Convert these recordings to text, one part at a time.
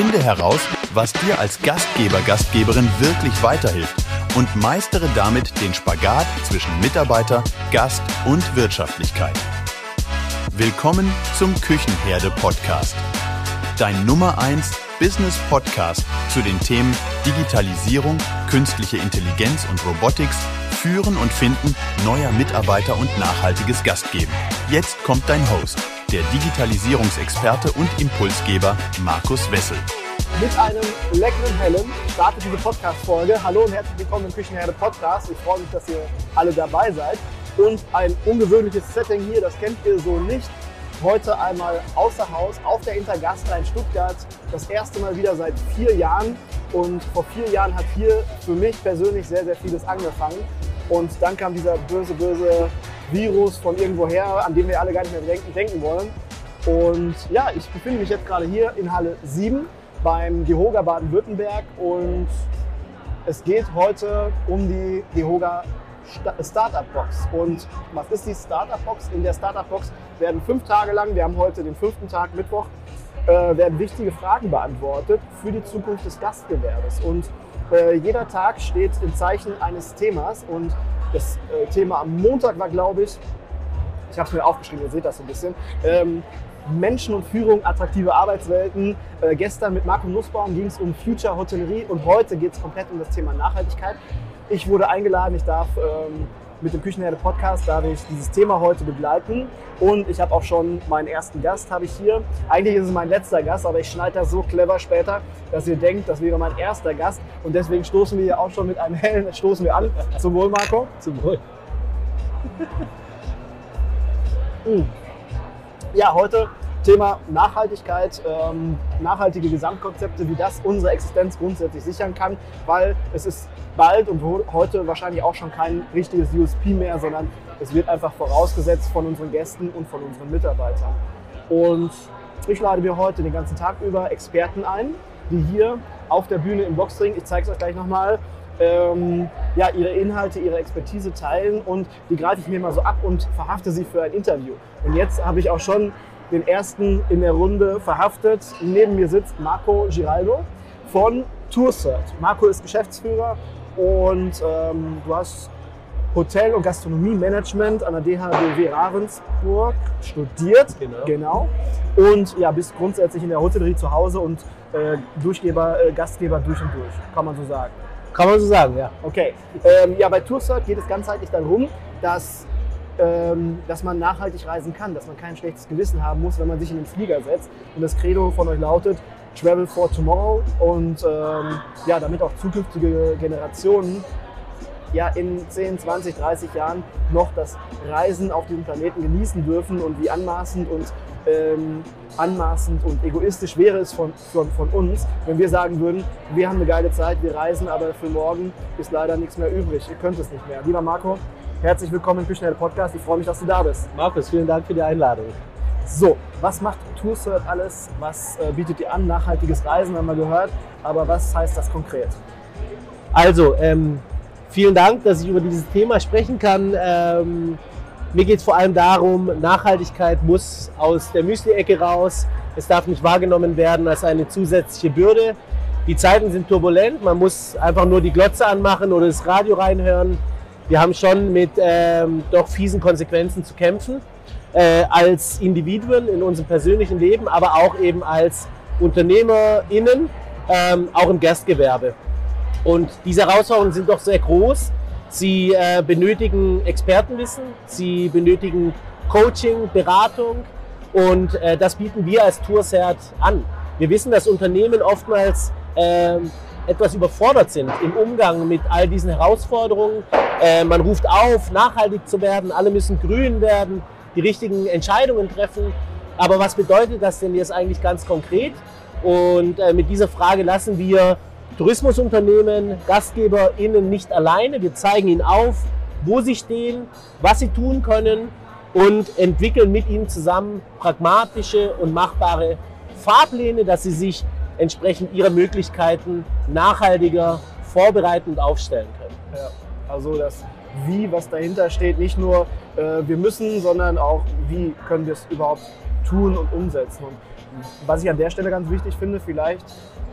Finde heraus, was dir als Gastgeber, Gastgeberin wirklich weiterhilft und meistere damit den Spagat zwischen Mitarbeiter, Gast und Wirtschaftlichkeit. Willkommen zum Küchenherde Podcast. Dein Nummer 1 Business Podcast zu den Themen Digitalisierung, künstliche Intelligenz und Robotics, Führen und Finden neuer Mitarbeiter und nachhaltiges Gastgeben. Jetzt kommt dein Host, der Digitalisierungsexperte und Impulsgeber Markus Wessel. Mit einem leckeren Hellen startet diese Podcast-Folge. Hallo und herzlich willkommen im Küchenherde Podcast. Ich freue mich, dass ihr alle dabei seid. Und ein ungewöhnliches Setting hier, das kennt ihr so nicht. Heute einmal außer Haus auf der Intergastra in Stuttgart. Das erste Mal wieder seit vier Jahren. Und vor vier Jahren hat hier für mich persönlich sehr, sehr vieles angefangen. Und dann kam dieser böse, böse Virus von irgendwoher, an den wir alle gar nicht mehr denken, denken wollen. Und ja, ich befinde mich jetzt gerade hier in Halle 7 beim Gehoga Baden-Württemberg und es geht heute um die Gehoga Startup Box. Und was ist die Startup Box? In der Startup Box werden fünf Tage lang, wir haben heute den fünften Tag, Mittwoch, äh, werden wichtige Fragen beantwortet für die Zukunft des Gastgewerbes. Und äh, jeder Tag steht im Zeichen eines Themas. Und das äh, Thema am Montag war, glaube ich, ich habe es mir aufgeschrieben, ihr seht das so ein bisschen, ähm, Menschen und Führung, attraktive Arbeitswelten. Äh, gestern mit Marco Nussbaum ging es um Future Hotellerie und heute geht es komplett um das Thema Nachhaltigkeit. Ich wurde eingeladen, ich darf ähm, mit dem Küchenherde Podcast darf ich dieses Thema heute begleiten und ich habe auch schon meinen ersten Gast habe ich hier. Eigentlich ist es mein letzter Gast, aber ich schneide das so clever später, dass ihr denkt, das wäre mein erster Gast und deswegen stoßen wir hier auch schon mit einem hellen stoßen wir an. Zum Wohl, Marco. Zum Wohl. Ja, heute Thema Nachhaltigkeit, ähm, nachhaltige Gesamtkonzepte, wie das unsere Existenz grundsätzlich sichern kann, weil es ist bald und heute wahrscheinlich auch schon kein richtiges USP mehr, sondern es wird einfach vorausgesetzt von unseren Gästen und von unseren Mitarbeitern. Und ich lade mir heute den ganzen Tag über Experten ein, die hier auf der Bühne im Boxring, ich zeige es euch gleich nochmal, ähm, ja, ihre Inhalte, ihre Expertise teilen und die greife ich mir mal so ab und verhafte sie für ein Interview. Und jetzt habe ich auch schon den ersten in der Runde verhaftet. Neben mir sitzt Marco Giraldo von Toursert. Marco ist Geschäftsführer und ähm, du hast Hotel- und Gastronomie-Management an der DHBW Ravensburg studiert. Genau. genau. Und ja, bist grundsätzlich in der Hotellerie zu Hause und äh, Durchgeber, äh, Gastgeber durch und durch, kann man so sagen. Kann man so sagen, ja. Okay. Ähm, ja, bei Toursert geht es ganzheitlich darum, dass, dass man nachhaltig reisen kann, dass man kein schlechtes Gewissen haben muss, wenn man sich in den Flieger setzt. Und das Credo von euch lautet, Travel for Tomorrow und ähm, ja, damit auch zukünftige Generationen ja in 10, 20, 30 Jahren noch das Reisen auf diesem Planeten genießen dürfen und wie anmaßend und ähm, anmaßend und egoistisch wäre es von, von, von uns, wenn wir sagen würden, wir haben eine geile Zeit, wir reisen, aber für morgen ist leider nichts mehr übrig. Ihr könnt es nicht mehr. Lieber Marco, herzlich willkommen im Küchenheld Podcast. Ich freue mich, dass du da bist. Markus, vielen Dank für die Einladung. So, was macht TourCert alles? Was äh, bietet ihr an? Nachhaltiges Reisen haben wir gehört. Aber was heißt das konkret? Also, ähm, vielen Dank, dass ich über dieses Thema sprechen kann. Ähm, mir geht es vor allem darum, Nachhaltigkeit muss aus der Müsli-Ecke raus. Es darf nicht wahrgenommen werden als eine zusätzliche Bürde. Die Zeiten sind turbulent, man muss einfach nur die Glotze anmachen oder das Radio reinhören. Wir haben schon mit ähm, doch fiesen Konsequenzen zu kämpfen, äh, als Individuen in unserem persönlichen Leben, aber auch eben als UnternehmerInnen, ähm, auch im Gastgewerbe. Und diese Herausforderungen sind doch sehr groß. Sie äh, benötigen Expertenwissen, sie benötigen Coaching, Beratung und äh, das bieten wir als Toursert an. Wir wissen, dass Unternehmen oftmals äh, etwas überfordert sind im Umgang mit all diesen Herausforderungen. Äh, man ruft auf, nachhaltig zu werden, alle müssen grün werden, die richtigen Entscheidungen treffen. Aber was bedeutet das denn jetzt eigentlich ganz konkret? Und äh, mit dieser Frage lassen wir Tourismusunternehmen, GastgeberInnen nicht alleine. Wir zeigen ihnen auf, wo sie stehen, was sie tun können und entwickeln mit ihnen zusammen pragmatische und machbare Fahrpläne, dass sie sich entsprechend ihrer Möglichkeiten nachhaltiger vorbereiten und aufstellen können. Ja, also das Wie, was dahinter steht, nicht nur äh, wir müssen, sondern auch wie können wir es überhaupt tun und umsetzen. Und Was ich an der Stelle ganz wichtig finde, vielleicht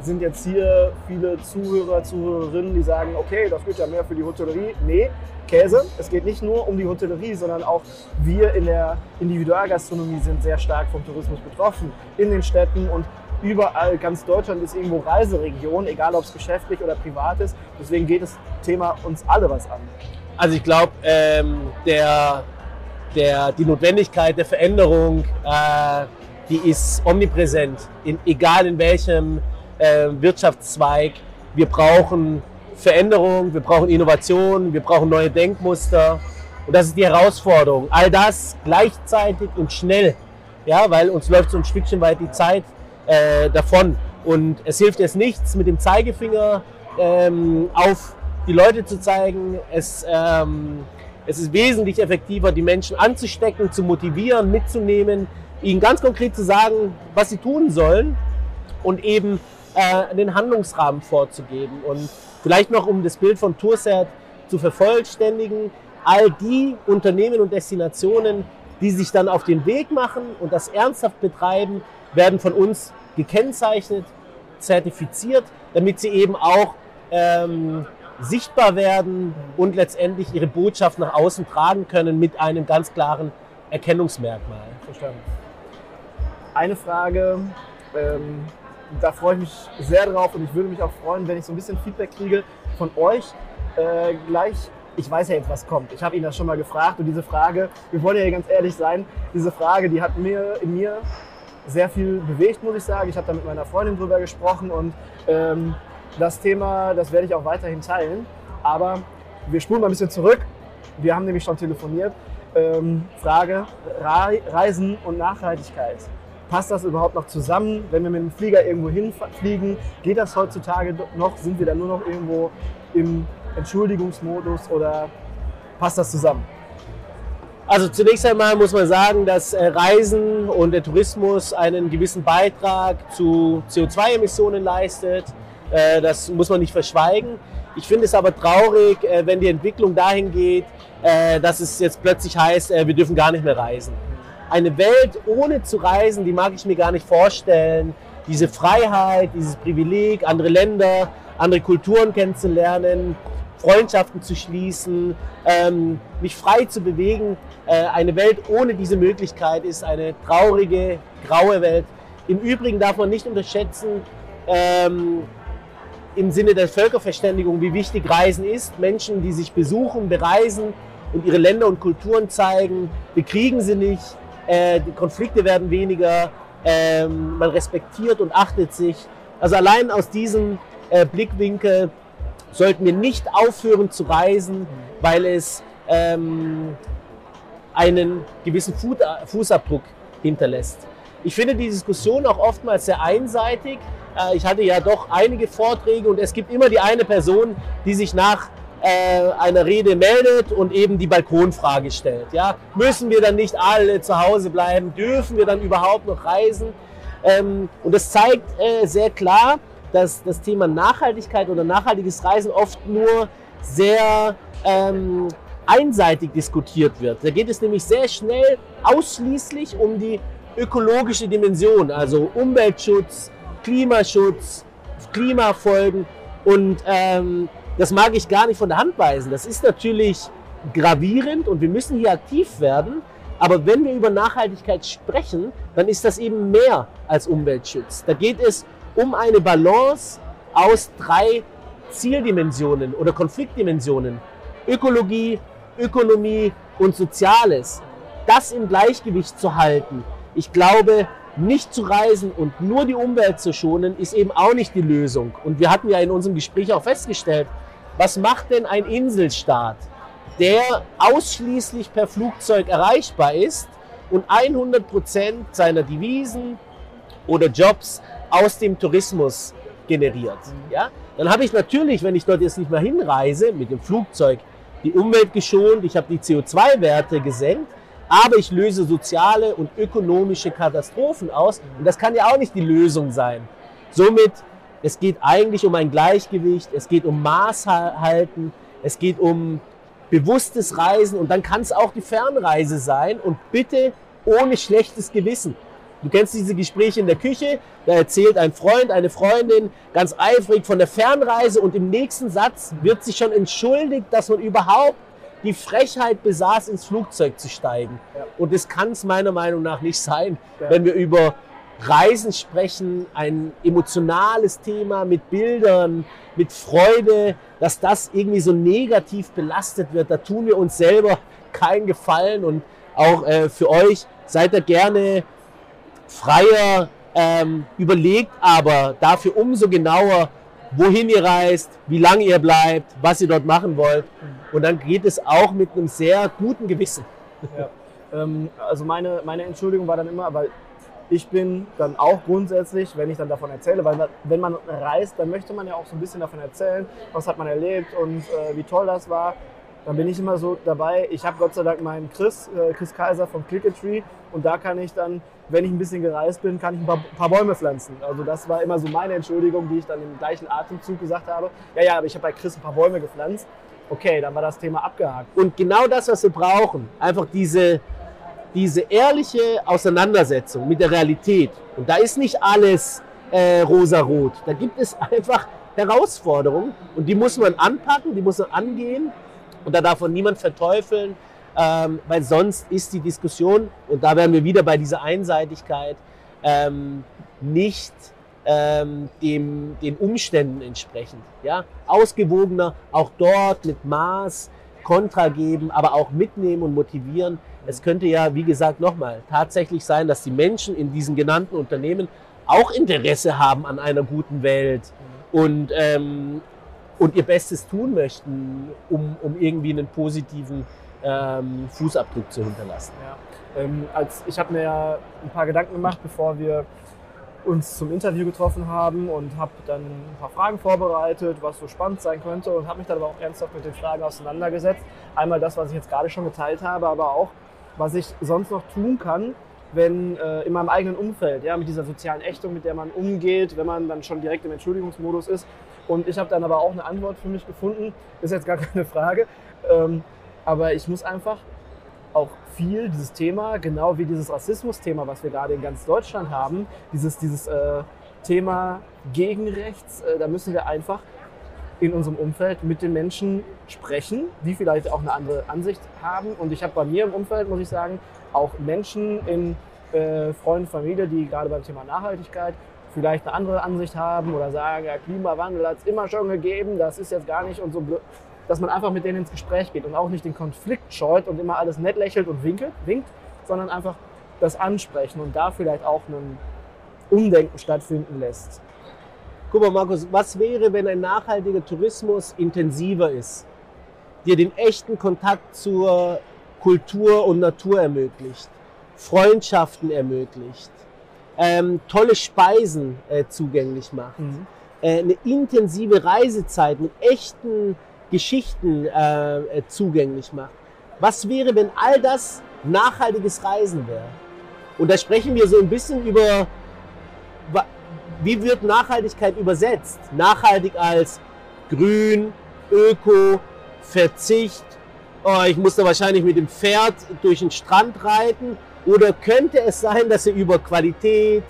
sind jetzt hier viele Zuhörer, Zuhörerinnen, die sagen, okay, das geht ja mehr für die Hotellerie. Nee, Käse. Es geht nicht nur um die Hotellerie, sondern auch wir in der Individualgastronomie sind sehr stark vom Tourismus betroffen. In den Städten und überall, ganz Deutschland ist irgendwo Reiseregion, egal ob es geschäftlich oder privat ist. Deswegen geht das Thema uns alle was an. Also ich glaube, ähm, der, der, die Notwendigkeit der Veränderung, äh, die ist omnipräsent, in, egal in welchem äh, Wirtschaftszweig. Wir brauchen Veränderung, wir brauchen Innovation, wir brauchen neue Denkmuster. Und das ist die Herausforderung. All das gleichzeitig und schnell, ja, weil uns läuft so ein Stückchen weit die Zeit äh, davon. Und es hilft jetzt nichts, mit dem Zeigefinger ähm, auf die Leute zu zeigen. Es, ähm, es ist wesentlich effektiver, die Menschen anzustecken, zu motivieren, mitzunehmen, ihnen ganz konkret zu sagen, was sie tun sollen und eben äh, den Handlungsrahmen vorzugeben. Und vielleicht noch, um das Bild von Tourset zu vervollständigen, all die Unternehmen und Destinationen, die sich dann auf den Weg machen und das ernsthaft betreiben, werden von uns gekennzeichnet, zertifiziert, damit sie eben auch ähm, sichtbar werden und letztendlich ihre Botschaft nach außen tragen können mit einem ganz klaren Erkennungsmerkmal. Verstanden. Eine Frage, ähm, da freue ich mich sehr drauf und ich würde mich auch freuen, wenn ich so ein bisschen Feedback kriege von euch. Äh, gleich, ich weiß ja jetzt, was kommt. Ich habe ihn das schon mal gefragt und diese Frage, wir wollen ja ganz ehrlich sein, diese Frage, die hat mir in mir sehr viel bewegt, muss ich sagen. Ich habe da mit meiner Freundin drüber gesprochen und ähm, das Thema, das werde ich auch weiterhin teilen. Aber wir spulen mal ein bisschen zurück. Wir haben nämlich schon telefoniert. Ähm, Frage Reisen und Nachhaltigkeit. Passt das überhaupt noch zusammen? Wenn wir mit dem Flieger irgendwo hinfliegen, geht das heutzutage noch? Sind wir dann nur noch irgendwo im Entschuldigungsmodus oder passt das zusammen? Also zunächst einmal muss man sagen, dass äh, Reisen und der Tourismus einen gewissen Beitrag zu CO2-Emissionen leistet. Äh, das muss man nicht verschweigen. Ich finde es aber traurig, äh, wenn die Entwicklung dahin geht, dass es jetzt plötzlich heißt, wir dürfen gar nicht mehr reisen. Eine Welt ohne zu reisen, die mag ich mir gar nicht vorstellen. Diese Freiheit, dieses Privileg, andere Länder, andere Kulturen kennenzulernen, Freundschaften zu schließen, ähm, mich frei zu bewegen. Äh, eine Welt ohne diese Möglichkeit ist eine traurige, graue Welt. Im Übrigen darf man nicht unterschätzen, ähm, im Sinne der Völkerverständigung, wie wichtig Reisen ist. Menschen, die sich besuchen, bereisen und ihre Länder und Kulturen zeigen, bekriegen sie nicht, äh, die Konflikte werden weniger, äh, man respektiert und achtet sich. Also allein aus diesem äh, Blickwinkel sollten wir nicht aufhören zu reisen, weil es ähm, einen gewissen Fußabdruck hinterlässt. Ich finde die Diskussion auch oftmals sehr einseitig. Äh, ich hatte ja doch einige Vorträge und es gibt immer die eine Person, die sich nach äh, einer Rede meldet und eben die Balkonfrage stellt. Ja? Müssen wir dann nicht alle zu Hause bleiben? Dürfen wir dann überhaupt noch reisen? Ähm, und das zeigt äh, sehr klar, dass das Thema Nachhaltigkeit oder nachhaltiges Reisen oft nur sehr ähm, einseitig diskutiert wird. Da geht es nämlich sehr schnell ausschließlich um die ökologische Dimension, also Umweltschutz, Klimaschutz, Klimafolgen und ähm, das mag ich gar nicht von der Hand weisen. Das ist natürlich gravierend und wir müssen hier aktiv werden. Aber wenn wir über Nachhaltigkeit sprechen, dann ist das eben mehr als Umweltschutz. Da geht es um eine Balance aus drei Zieldimensionen oder Konfliktdimensionen. Ökologie, Ökonomie und Soziales. Das im Gleichgewicht zu halten. Ich glaube, nicht zu reisen und nur die Umwelt zu schonen, ist eben auch nicht die Lösung. Und wir hatten ja in unserem Gespräch auch festgestellt, was macht denn ein Inselstaat, der ausschließlich per Flugzeug erreichbar ist und 100 Prozent seiner Devisen oder Jobs aus dem Tourismus generiert. Ja? Dann habe ich natürlich, wenn ich dort jetzt nicht mehr hinreise, mit dem Flugzeug die Umwelt geschont, ich habe die CO2-Werte gesenkt, aber ich löse soziale und ökonomische Katastrophen aus und das kann ja auch nicht die Lösung sein. Somit, es geht eigentlich um ein Gleichgewicht, es geht um Maß halten, es geht um bewusstes Reisen und dann kann es auch die Fernreise sein und bitte ohne schlechtes Gewissen. Du kennst diese Gespräche in der Küche, da erzählt ein Freund, eine Freundin ganz eifrig von der Fernreise und im nächsten Satz wird sich schon entschuldigt, dass man überhaupt die Frechheit besaß, ins Flugzeug zu steigen. Ja. Und das kann es meiner Meinung nach nicht sein, Ja. wenn wir über Reisen sprechen, ein emotionales Thema mit Bildern, mit Freude, dass das irgendwie so negativ belastet wird. Da tun wir uns selber keinen Gefallen und auch äh, für euch seid ihr gerne freier, ähm, überlegt aber dafür umso genauer, wohin ihr reist, wie lange ihr bleibt, was ihr dort machen wollt. Und dann geht es auch mit einem sehr guten Gewissen. Ja. Ähm, also meine, meine Entschuldigung war dann immer, weil ich bin dann auch grundsätzlich, wenn ich dann davon erzähle, weil wenn man reist, dann möchte man ja auch so ein bisschen davon erzählen, was hat man erlebt und äh, wie toll das war. Dann bin ich immer so dabei. Ich habe Gott sei Dank meinen Chris, äh, Chris Kaiser vom Click und da kann ich dann, wenn ich ein bisschen gereist bin, kann ich ein paar, paar Bäume pflanzen. Also das war immer so meine Entschuldigung, die ich dann im gleichen Atemzug gesagt habe. Ja, ja, aber ich habe bei Chris ein paar Bäume gepflanzt. Okay, dann war das Thema abgehakt. Und genau das, was wir brauchen, einfach diese, diese ehrliche Auseinandersetzung mit der Realität. Und da ist nicht alles äh, rosarot. Da gibt es einfach Herausforderungen und die muss man anpacken, die muss man angehen. Und da darf man niemand verteufeln, ähm, weil sonst ist die Diskussion, und da wären wir wieder bei dieser Einseitigkeit, ähm, nicht ähm, dem, den Umständen entsprechend. Ja? Ausgewogener, auch dort mit Maß, Kontra geben, aber auch mitnehmen und motivieren. Es könnte ja, wie gesagt, nochmal tatsächlich sein, dass die Menschen in diesen genannten Unternehmen auch Interesse haben an einer guten Welt und, ähm, und ihr Bestes tun möchten, um, um irgendwie einen positiven ähm, Fußabdruck zu hinterlassen. Ja. Ähm, als, ich habe mir ja ein paar Gedanken gemacht, bevor wir uns zum Interview getroffen haben und habe dann ein paar Fragen vorbereitet, was so spannend sein könnte und habe mich dann aber auch ernsthaft mit den Fragen auseinandergesetzt. Einmal das, was ich jetzt gerade schon geteilt habe, aber auch, was ich sonst noch tun kann, wenn äh, in meinem eigenen Umfeld, ja, mit dieser sozialen Ächtung, mit der man umgeht, wenn man dann schon direkt im Entschuldigungsmodus ist. Und ich habe dann aber auch eine Antwort für mich gefunden. Ist jetzt gar keine Frage. Ähm, aber ich muss einfach auch viel dieses Thema, genau wie dieses Rassismus-Thema, was wir gerade in ganz Deutschland haben, dieses, dieses äh, Thema gegen rechts, äh, da müssen wir einfach in unserem Umfeld mit den Menschen sprechen, die vielleicht auch eine andere Ansicht haben. Und ich habe bei mir im Umfeld, muss ich sagen, auch Menschen in äh, Freunde, Familie, die gerade beim Thema Nachhaltigkeit vielleicht eine andere Ansicht haben oder sagen, ja, Klimawandel hat es immer schon gegeben, das ist jetzt gar nicht und so blöd dass man einfach mit denen ins Gespräch geht und auch nicht den Konflikt scheut und immer alles nett lächelt und winkelt, winkt, sondern einfach das ansprechen und da vielleicht auch ein Umdenken stattfinden lässt. Guck mal, Markus, was wäre, wenn ein nachhaltiger Tourismus intensiver ist, dir den echten Kontakt zur Kultur und Natur ermöglicht, Freundschaften ermöglicht, ähm, tolle Speisen äh, zugänglich macht, äh, eine intensive Reisezeit mit echten Geschichten äh, äh, zugänglich macht. Was wäre, wenn all das nachhaltiges Reisen wäre? Und da sprechen wir so ein bisschen über, wie wird Nachhaltigkeit übersetzt? Nachhaltig als grün, öko, Verzicht. Oh, ich muss da wahrscheinlich mit dem Pferd durch den Strand reiten. Oder könnte es sein, dass ihr über Qualität,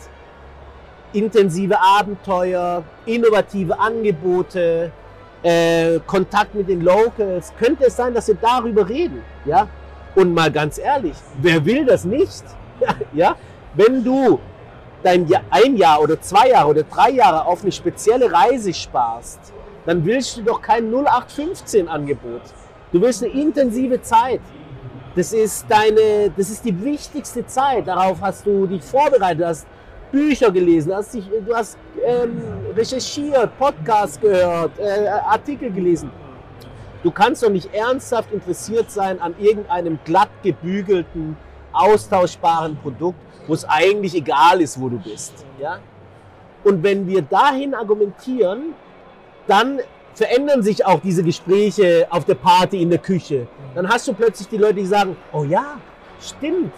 intensive Abenteuer, innovative Angebote, äh, Kontakt mit den Locals, könnte es sein, dass wir darüber reden, ja? Und mal ganz ehrlich, wer will das nicht? ja? Wenn du dein Jahr, ein Jahr oder zwei Jahre oder drei Jahre auf eine spezielle Reise sparst, dann willst du doch kein 0815 Angebot. Du willst eine intensive Zeit. Das ist deine, das ist die wichtigste Zeit. Darauf hast du dich vorbereitet, hast Bücher gelesen, hast dich, du hast ähm, recherchiert, Podcasts gehört, äh, Artikel gelesen. Du kannst doch nicht ernsthaft interessiert sein an irgendeinem glatt gebügelten, austauschbaren Produkt, wo es eigentlich egal ist, wo du bist. Ja? Und wenn wir dahin argumentieren, dann verändern sich auch diese Gespräche auf der Party in der Küche. Dann hast du plötzlich die Leute, die sagen, oh ja, stimmt.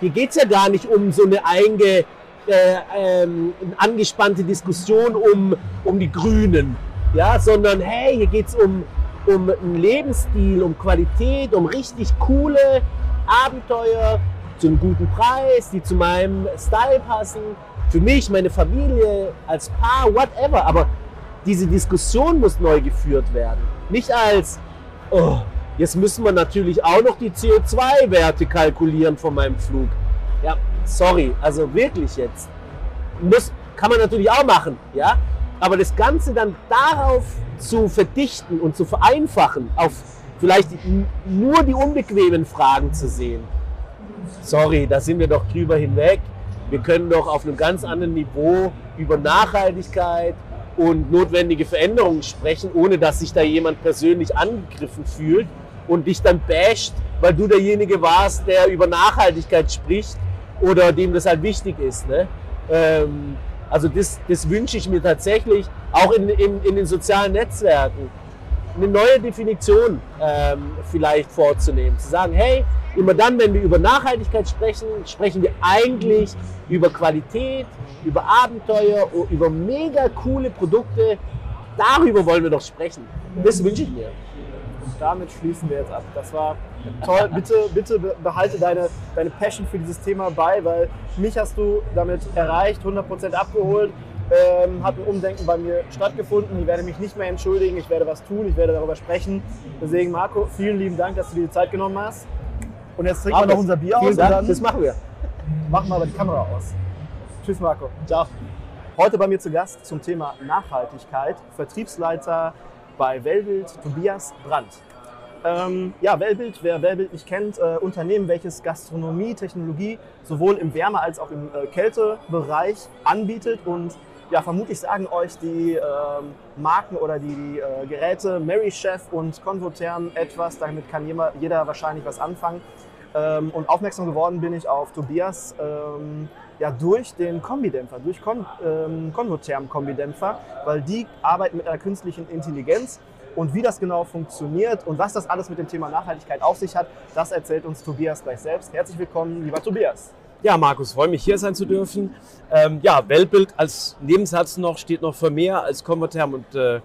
Hier geht es ja gar nicht um so eine einge, äh, ähm, angespannte Diskussion um, um die Grünen, ja, sondern hey, hier geht es um, um einen Lebensstil, um Qualität, um richtig coole Abenteuer, zu einem guten Preis, die zu meinem Style passen, für mich, meine Familie, als Paar, whatever. Aber diese Diskussion muss neu geführt werden. Nicht als, oh, jetzt müssen wir natürlich auch noch die CO2-Werte kalkulieren von meinem Flug. Ja, sorry, also wirklich jetzt. Muss, kann man natürlich auch machen, ja. Aber das Ganze dann darauf zu verdichten und zu vereinfachen, auf vielleicht nur die unbequemen Fragen zu sehen. Sorry, da sind wir doch drüber hinweg. Wir können doch auf einem ganz anderen Niveau über Nachhaltigkeit und notwendige Veränderungen sprechen, ohne dass sich da jemand persönlich angegriffen fühlt und dich dann basht, weil du derjenige warst, der über Nachhaltigkeit spricht oder dem das halt wichtig ist. Ne? Ähm, also das, das wünsche ich mir tatsächlich, auch in, in, in den sozialen Netzwerken, eine neue Definition ähm, vielleicht vorzunehmen. Zu sagen, hey, immer dann, wenn wir über Nachhaltigkeit sprechen, sprechen wir eigentlich über Qualität, über Abenteuer, über mega coole Produkte. Darüber wollen wir doch sprechen. Das wünsche ich mir. Und damit schließen wir jetzt ab. Das war toll. Bitte, bitte behalte deine, deine Passion für dieses Thema bei, weil mich hast du damit erreicht, 100% abgeholt. Ähm, hat ein Umdenken bei mir stattgefunden. Ich werde mich nicht mehr entschuldigen, ich werde was tun, ich werde darüber sprechen. Deswegen, Marco, vielen lieben Dank, dass du dir die Zeit genommen hast. Und jetzt trinken wir noch unser Bier aus. Dank, das machen wir. Machen wir aber die Kamera aus. Tschüss, Marco. Ciao. Heute bei mir zu Gast zum Thema Nachhaltigkeit, Vertriebsleiter bei Wellbild, Tobias Brandt. Ähm, ja, Wellbild, wer Wellbild nicht kennt, äh, Unternehmen, welches Gastronomie, Technologie sowohl im Wärme- als auch im äh, Kältebereich anbietet und ja, vermutlich sagen euch die äh, Marken oder die äh, Geräte Mary Chef und Convotherm etwas, damit kann jeder, jeder wahrscheinlich was anfangen. Ähm, und aufmerksam geworden bin ich auf Tobias ähm, ja, durch den Kombidämpfer, durch Con, ähm, Convotherm-Kombidämpfer, weil die arbeiten mit einer künstlichen Intelligenz. Und wie das genau funktioniert und was das alles mit dem Thema Nachhaltigkeit auf sich hat, das erzählt uns Tobias gleich selbst. Herzlich willkommen, lieber Tobias. Ja, Markus, freue mich hier sein zu dürfen. Ähm, ja, Wellbild als Nebensatz noch steht noch für mehr als Converterm und äh,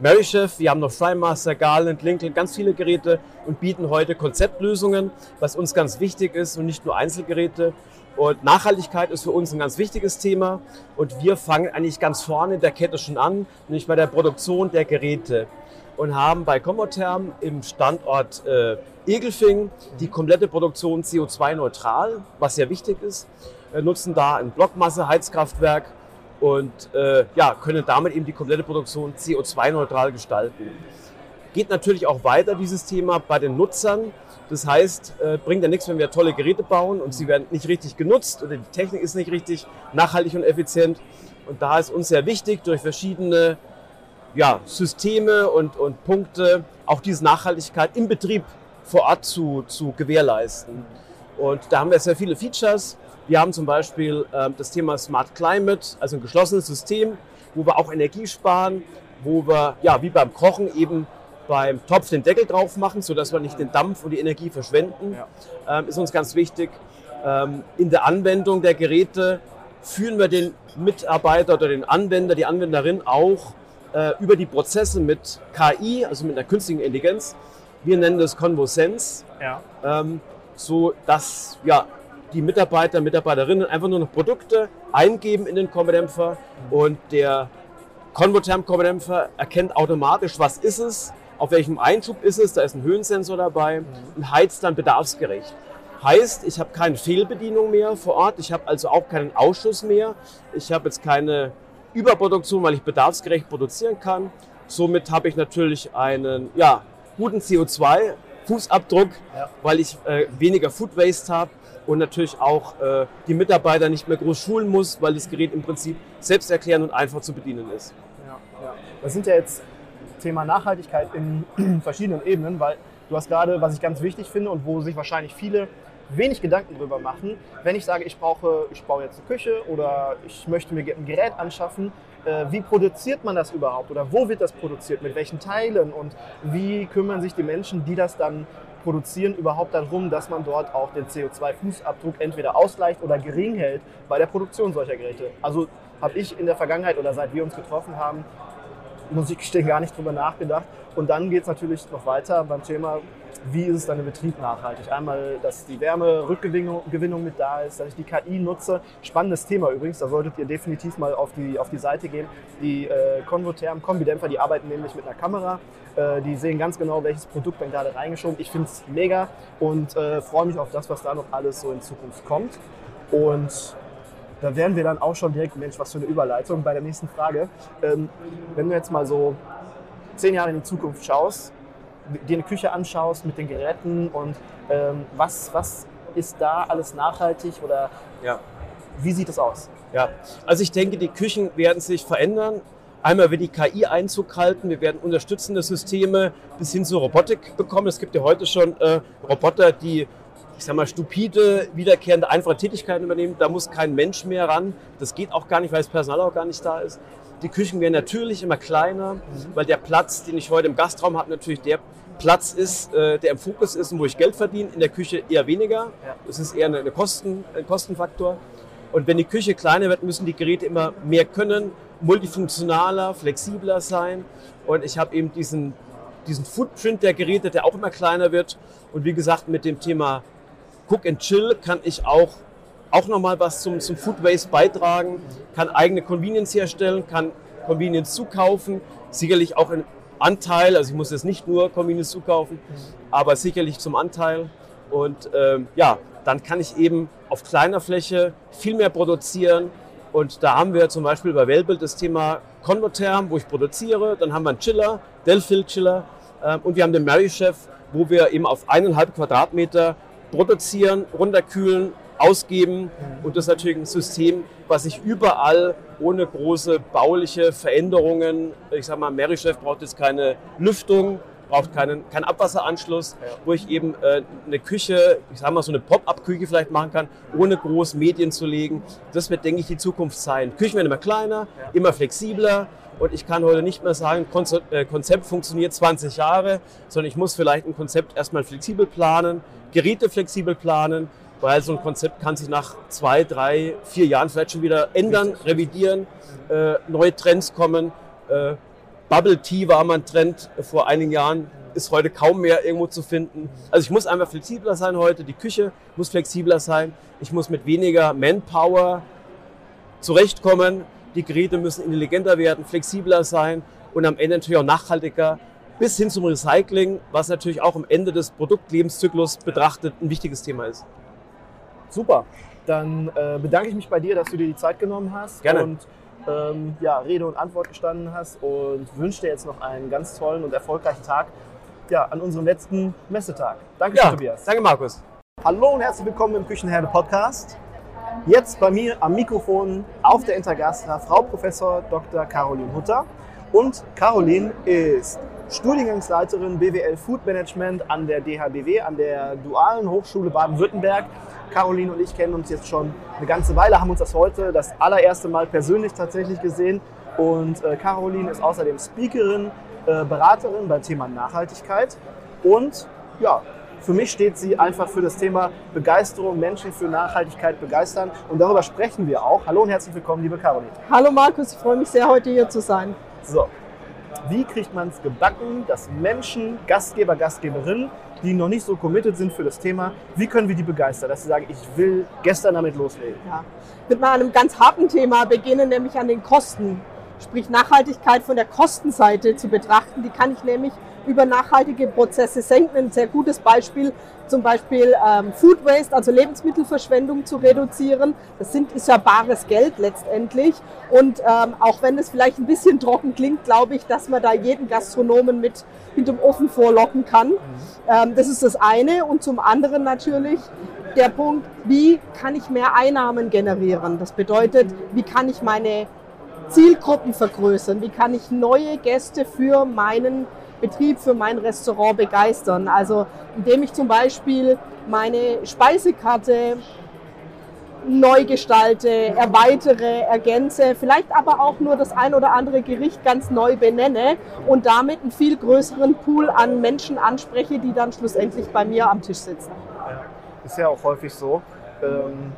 Marychef. Wir haben noch Frymaster, Garland, Lincoln, ganz viele Geräte und bieten heute Konzeptlösungen, was uns ganz wichtig ist und nicht nur Einzelgeräte. Und Nachhaltigkeit ist für uns ein ganz wichtiges Thema und wir fangen eigentlich ganz vorne in der Kette schon an, nämlich bei der Produktion der Geräte und haben bei Comotherm im Standort äh, Egelfing die komplette Produktion CO2-neutral, was sehr wichtig ist. Wir nutzen da ein Blockmasse-Heizkraftwerk und äh, ja, können damit eben die komplette Produktion CO2-neutral gestalten. Geht natürlich auch weiter, dieses Thema, bei den Nutzern. Das heißt, äh, bringt ja nichts, wenn wir tolle Geräte bauen und sie werden nicht richtig genutzt oder die Technik ist nicht richtig nachhaltig und effizient. Und da ist uns sehr wichtig, durch verschiedene ja, Systeme und, und Punkte auch diese Nachhaltigkeit im Betrieb vor Ort zu, zu gewährleisten. Und da haben wir sehr viele Features. Wir haben zum Beispiel ähm, das Thema Smart Climate, also ein geschlossenes System, wo wir auch Energie sparen, wo wir, ja, wie beim Kochen eben beim Topf den Deckel drauf machen, sodass wir nicht den Dampf und die Energie verschwenden. Ja. Ähm, ist uns ganz wichtig. Ähm, in der Anwendung der Geräte führen wir den Mitarbeiter oder den Anwender, die Anwenderin auch äh, über die Prozesse mit KI, also mit einer künstlichen Intelligenz. Wir nennen das ConvoSense, ja. ähm, so dass ja, die Mitarbeiter, Mitarbeiterinnen einfach nur noch Produkte eingeben in den Kombodämpfer und der Convotherm-Kombodämpfer erkennt automatisch, was ist es, auf welchem Einschub ist es, da ist ein Höhensensor dabei mhm. und heizt dann bedarfsgerecht. Heißt, ich habe keine Fehlbedienung mehr vor Ort, ich habe also auch keinen Ausschuss mehr, ich habe jetzt keine Überproduktion, weil ich bedarfsgerecht produzieren kann. Somit habe ich natürlich einen ja, guten CO2-Fußabdruck, ja. weil ich äh, weniger Food Waste habe und natürlich auch äh, die Mitarbeiter nicht mehr groß schulen muss, weil das Gerät im Prinzip selbsterklärend und einfach zu bedienen ist. Ja, ja. Das sind ja jetzt Thema Nachhaltigkeit in verschiedenen Ebenen, weil du hast gerade, was ich ganz wichtig finde und wo sich wahrscheinlich viele wenig Gedanken drüber machen. Wenn ich sage, ich brauche, ich baue jetzt eine Küche oder ich möchte mir ein Gerät anschaffen, äh, wie produziert man das überhaupt oder wo wird das produziert, mit welchen Teilen und wie kümmern sich die Menschen, die das dann produzieren, überhaupt darum, dass man dort auch den CO2-Fußabdruck entweder ausgleicht oder gering hält bei der Produktion solcher Geräte. Also habe ich in der Vergangenheit oder seit wir uns getroffen haben, muss ich gestehen, gar nicht drüber nachgedacht. Und dann geht es natürlich noch weiter beim Thema, wie ist es dann im Betrieb nachhaltig? Einmal, dass die Wärmerückgewinnung mit da ist, dass ich die KI nutze. Spannendes Thema übrigens, da solltet ihr definitiv mal auf die, auf die Seite gehen. Die äh, Convotherm Kombidämpfer, die arbeiten nämlich mit einer Kamera. Äh, die sehen ganz genau, welches Produkt man gerade reingeschoben. Ich finde es mega und äh, freue mich auf das, was da noch alles so in Zukunft kommt. Und da wären wir dann auch schon direkt, Mensch, was für eine Überleitung bei der nächsten Frage. Ähm, wenn du jetzt mal so zehn Jahre in die Zukunft schaust, dir eine Küche anschaust mit den Geräten und ähm, was, was ist da alles nachhaltig oder Ja. wie sieht es aus? Ja, also ich denke, die Küchen werden sich verändern. Einmal wird die KI Einzug halten, wir werden unterstützende Systeme bis hin zur Robotik bekommen. Es gibt ja heute schon äh, Roboter, die, ich sag mal, stupide, wiederkehrende, einfache Tätigkeiten übernehmen. Da muss kein Mensch mehr ran. Das geht auch gar nicht, weil das Personal auch gar nicht da ist. Die Küchen werden natürlich immer kleiner, weil der Platz, den ich heute im Gastraum habe, natürlich der Platz ist, äh, der im Fokus ist und wo ich Geld verdiene. In der Küche eher weniger. Das ist eher eine, eine Kosten, ein Kostenfaktor. Und wenn die Küche kleiner wird, müssen die Geräte immer mehr können, multifunktionaler, flexibler sein. Und ich habe eben diesen, diesen Footprint der Geräte, der auch immer kleiner wird. Und wie gesagt, mit dem Thema Cook and Chill kann ich auch, auch nochmal was zum, zum Food Waste beitragen, kann eigene Convenience herstellen, kann Convenience zukaufen, sicherlich auch ein Anteil, also ich muss jetzt nicht nur Convenience zukaufen, aber sicherlich zum Anteil. Und ähm, ja, dann kann ich eben auf kleiner Fläche viel mehr produzieren. Und da haben wir zum Beispiel bei Wellbild das Thema Convotherm, wo ich produziere. Dann haben wir einen Chiller, Delphil Chiller. Ähm, und wir haben den Mary Chef, wo wir eben auf eineinhalb Quadratmeter produzieren, runterkühlen, ausgeben. Und das ist natürlich ein System, was ich überall ohne große bauliche Veränderungen, ich sag mal, Mary Chef braucht jetzt keine Lüftung, braucht keinen, keinen Abwasseranschluss, wo ich eben äh, eine Küche, ich sag mal so eine Pop-up-Küche vielleicht machen kann, ohne groß Medien zu legen. Das wird, denke ich, die Zukunft sein. Küchen werden immer kleiner, immer flexibler. Und ich kann heute nicht mehr sagen, äh, Konzept funktioniert 20 Jahre, sondern ich muss vielleicht ein Konzept erstmal flexibel planen, Geräte flexibel planen, weil so ein Konzept kann sich nach zwei, drei, vier Jahren vielleicht schon wieder ändern, revidieren, äh, neue Trends kommen. Äh, Bubble Tea war mal ein Trend vor einigen Jahren, ist heute kaum mehr irgendwo zu finden. Also ich muss einfach flexibler sein heute, die Küche muss flexibler sein, ich muss mit weniger Manpower zurechtkommen, die Geräte müssen intelligenter werden, flexibler sein und am Ende natürlich auch nachhaltiger, bis hin zum Recycling, was natürlich auch am Ende des Produktlebenszyklus betrachtet ein wichtiges Thema ist. Super. Dann äh, bedanke ich mich bei dir, dass du dir die Zeit genommen hast Gerne. und ähm, ja, Rede und Antwort gestanden hast und wünsche dir jetzt noch einen ganz tollen und erfolgreichen Tag ja, an unserem letzten Messetag. Danke, Ja, Tobias. danke Markus. Hallo und herzlich willkommen im Küchenherde Podcast. Jetzt bei mir am Mikrofon auf der Intergastra Frau Professor Dr. Caroline Hutter. Und Caroline ist Studiengangsleiterin BWL Food Management an der DHBW, an der Dualen Hochschule Baden-Württemberg. Caroline und ich kennen uns jetzt schon eine ganze Weile, haben uns das heute das allererste Mal persönlich tatsächlich gesehen. Und äh, Caroline ist außerdem Speakerin, äh, Beraterin beim Thema Nachhaltigkeit und ja, für mich steht sie einfach für das Thema Begeisterung, Menschen für Nachhaltigkeit begeistern. Und darüber sprechen wir auch. Hallo und herzlich willkommen, liebe Caroline. Hallo Markus, ich freue mich sehr, heute hier zu sein. So, wie kriegt man es gebacken, dass Menschen, Gastgeber, Gastgeberinnen, die noch nicht so committed sind für das Thema, wie können wir die begeistern, dass sie sagen, ich will gestern damit loslegen? Ja. Mit mal einem ganz harten Thema beginnen, nämlich an den Kosten. Sprich Nachhaltigkeit von der Kostenseite zu betrachten. Die kann ich nämlich über nachhaltige Prozesse senken. Ein sehr gutes Beispiel, zum Beispiel ähm, Food Waste, also Lebensmittelverschwendung zu reduzieren. Das sind, ist ja bares Geld letztendlich. Und ähm, auch wenn es vielleicht ein bisschen trocken klingt, glaube ich, dass man da jeden Gastronomen mit hinterm Ofen vorlocken kann. Ähm, das ist das eine. Und zum anderen natürlich der Punkt, wie kann ich mehr Einnahmen generieren? Das bedeutet, wie kann ich meine Zielgruppen vergrößern? Wie kann ich neue Gäste für meinen Betrieb, für mein Restaurant begeistern? Also indem ich zum Beispiel meine Speisekarte neu gestalte, erweitere, ergänze, vielleicht aber auch nur das ein oder andere Gericht ganz neu benenne und damit einen viel größeren Pool an Menschen anspreche, die dann schlussendlich bei mir am Tisch sitzen. Ist ja auch häufig so, ähm,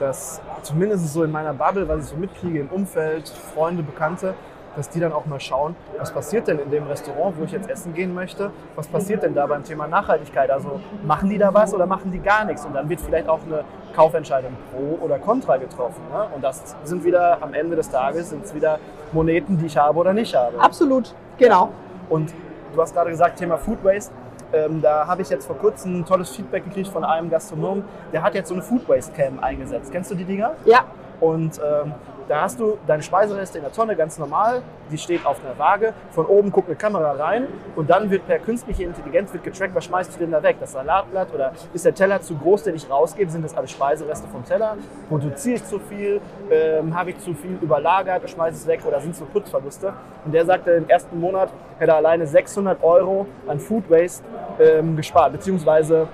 dass zumindest so in meiner Bubble, was ich so mitkriege im Umfeld, Freunde, Bekannte, dass die dann auch mal schauen, was passiert denn in dem Restaurant, wo ich jetzt essen gehen möchte, was passiert denn da beim Thema Nachhaltigkeit? Also machen die da was oder machen die gar nichts? Und dann wird vielleicht auch eine Kaufentscheidung pro oder contra getroffen. Ne? Und das sind wieder am Ende des Tages sind es wieder Moneten, die ich habe oder nicht habe. Absolut, genau. Und du hast gerade gesagt, Thema Food Waste. Ähm, da habe ich jetzt vor kurzem ein tolles Feedback gekriegt von einem Gastronom, der hat jetzt so eine Food Waste Cam eingesetzt. Kennst du die Dinger? Ja, Und ähm, da hast du deine Speisereste in der Tonne ganz normal, die steht auf einer Waage, von oben guckt eine Kamera rein und dann wird per künstliche Intelligenz wird getrackt, was schmeißt du denn da weg? Das Salatblatt oder ist der Teller zu groß, den ich rausgebe? Sind das alles Speisereste vom Teller? Produziere ich zu viel? Ähm, Habe ich zu viel überlagert? Schmeiße es weg oder sind es so Putzverluste? Und der sagte, im ersten Monat hätte er alleine 600 Euro an Food Waste ähm, gespart, beziehungsweise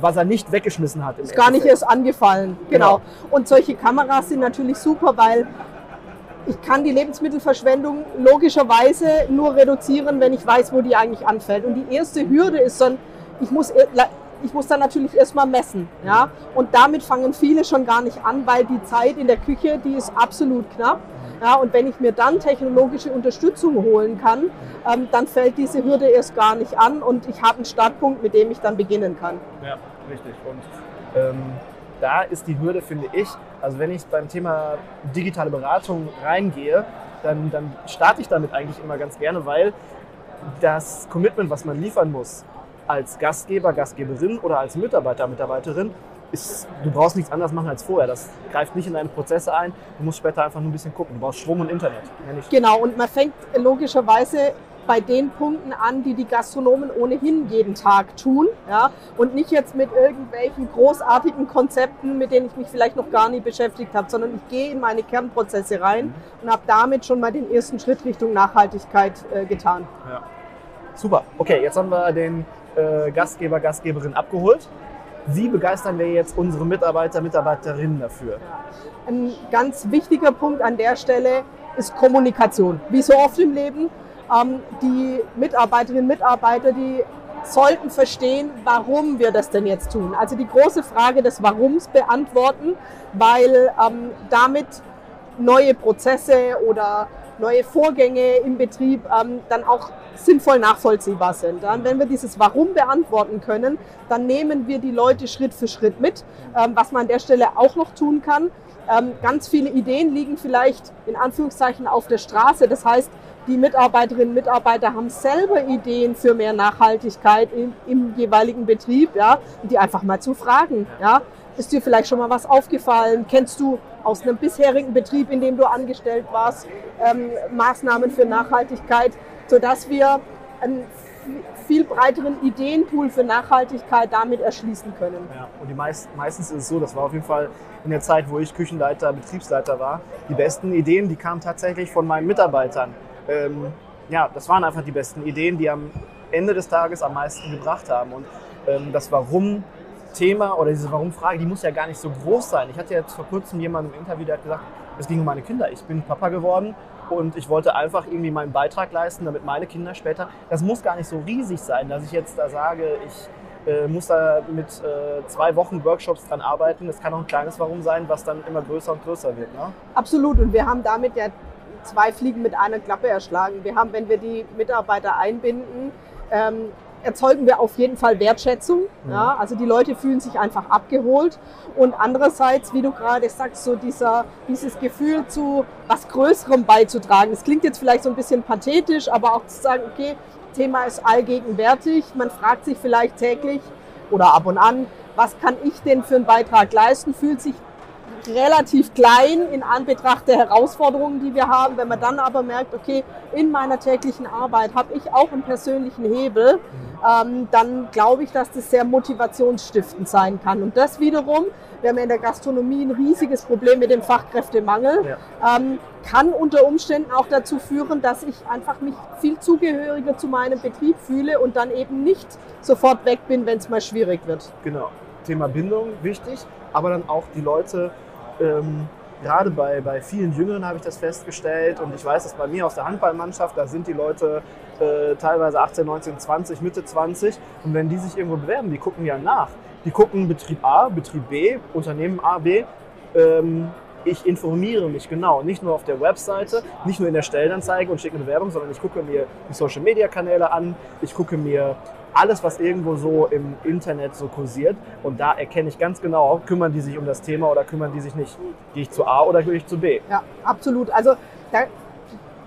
was er nicht weggeschmissen hat. ist gar nicht erst angefallen. Genau. Genau. Und solche Kameras sind natürlich super, weil ich kann die Lebensmittelverschwendung logischerweise nur reduzieren, wenn ich weiß, wo die eigentlich anfällt. Und die erste Hürde ist dann, ich muss, e- ich muss dann natürlich erstmal messen. Ja? Und damit fangen viele schon gar nicht an, weil die Zeit in der Küche, die ist absolut knapp. Ja, und wenn ich mir dann technologische Unterstützung holen kann, ähm, dann fällt diese Hürde erst gar nicht an und ich habe einen Startpunkt, mit dem ich dann beginnen kann. Ja, richtig. Und ähm, da ist die Hürde, finde ich, also wenn ich beim Thema digitale Beratung reingehe, dann, dann starte ich damit eigentlich immer ganz gerne, weil das Commitment, was man liefern muss, als Gastgeber, Gastgeberin oder als Mitarbeiter, Mitarbeiterin, ist, du brauchst nichts anderes machen als vorher. Das greift nicht in deine Prozesse ein. Du musst später einfach nur ein bisschen gucken. Du brauchst Strom und Internet. Genau, und man fängt logischerweise bei den Punkten an, die die Gastronomen ohnehin jeden Tag tun. Ja? Und nicht jetzt mit irgendwelchen großartigen Konzepten, mit denen ich mich vielleicht noch gar nie beschäftigt habe, sondern ich gehe in meine Kernprozesse rein und habe damit schon mal den ersten Schritt Richtung Nachhaltigkeit äh, getan. Ja. Super. Okay, jetzt haben wir den äh, Gastgeber, Gastgeberin abgeholt. Wie begeistern wir jetzt unsere Mitarbeiter, Mitarbeiterinnen dafür? Ein ganz wichtiger Punkt an der Stelle ist Kommunikation. Wie so oft im Leben, ähm, die Mitarbeiterinnen und Mitarbeiter, die sollten verstehen, warum wir das denn jetzt tun. Also die große Frage des Warums beantworten, weil ähm, damit neue Prozesse oder neue Vorgänge im Betrieb ähm, dann auch sinnvoll nachvollziehbar sind. Und wenn wir dieses Warum beantworten können, dann nehmen wir die Leute Schritt für Schritt mit. Ähm, was man an der Stelle auch noch tun kann, ähm, ganz viele Ideen liegen vielleicht in Anführungszeichen auf der Straße. Das heißt, die Mitarbeiterinnen und Mitarbeiter haben selber Ideen für mehr Nachhaltigkeit im, im jeweiligen Betrieb, ja, die einfach mal zu fragen. Ja. Ist dir vielleicht schon mal was aufgefallen? Kennst du aus einem bisherigen Betrieb, in dem du angestellt warst, ähm, Maßnahmen für Nachhaltigkeit, sodass wir einen viel breiteren Ideenpool für Nachhaltigkeit damit erschließen können. Ja, und die meist, meistens ist es so, das war auf jeden Fall in der Zeit, wo ich Küchenleiter, Betriebsleiter war, die besten Ideen, die kamen tatsächlich von meinen Mitarbeitern. Ähm, ja, das waren einfach die besten Ideen, die am Ende des Tages am meisten gebracht haben. Und ähm, das Warum-Thema oder diese Warum-Frage, die muss ja gar nicht so groß sein. Ich hatte jetzt vor kurzem jemanden im Interview, der hat gesagt, es ging um meine Kinder. Ich bin Papa geworden und ich wollte einfach irgendwie meinen Beitrag leisten, damit meine Kinder später, das muss gar nicht so riesig sein, dass ich jetzt da sage, ich äh, muss da mit äh, zwei Wochen Workshops dran arbeiten. Das kann auch ein kleines Warum sein, was dann immer größer und größer wird. Ne? Absolut. Und wir haben damit ja zwei Fliegen mit einer Klappe erschlagen. Wir haben, wenn wir die Mitarbeiter einbinden, ähm, erzeugen wir auf jeden Fall Wertschätzung. Ja? Also die Leute fühlen sich einfach abgeholt. Und andererseits, wie du gerade sagst, so dieser, dieses Gefühl zu was Größerem beizutragen. Das klingt jetzt vielleicht so ein bisschen pathetisch, aber auch zu sagen, okay, Thema ist allgegenwärtig. Man fragt sich vielleicht täglich oder ab und an, was kann ich denn für einen Beitrag leisten? Fühlt sich relativ klein in Anbetracht der Herausforderungen, die wir haben. Wenn man dann aber merkt, okay, in meiner täglichen Arbeit habe ich auch einen persönlichen Hebel, ähm, dann glaube ich, dass das sehr motivationsstiftend sein kann. Und das wiederum, wir haben ja in der Gastronomie ein riesiges Problem mit dem Fachkräftemangel, ähm, kann unter Umständen auch dazu führen, dass ich einfach mich viel zugehöriger zu meinem Betrieb fühle und dann eben nicht sofort weg bin, wenn es mal schwierig wird. Genau. Thema Bindung wichtig, aber dann auch die Leute, ähm, gerade bei, bei vielen Jüngeren habe ich das festgestellt und ich weiß das bei mir aus der Handballmannschaft, da sind die Leute äh, teilweise 18, 19, 20, Mitte 20 und wenn die sich irgendwo bewerben, die gucken ja nach. Die gucken Betrieb A, Betrieb B, Unternehmen A, B, ähm, ich informiere mich genau, nicht nur auf der Webseite, nicht nur in der Stellenanzeige und schicke eine Werbung, sondern ich gucke mir die Social-Media-Kanäle an, ich gucke mir alles, was irgendwo so im Internet so kursiert und da erkenne ich ganz genau, kümmern die sich um das Thema oder kümmern die sich nicht. Gehe ich zu A oder gehe ich zu B? Ja, absolut. Also da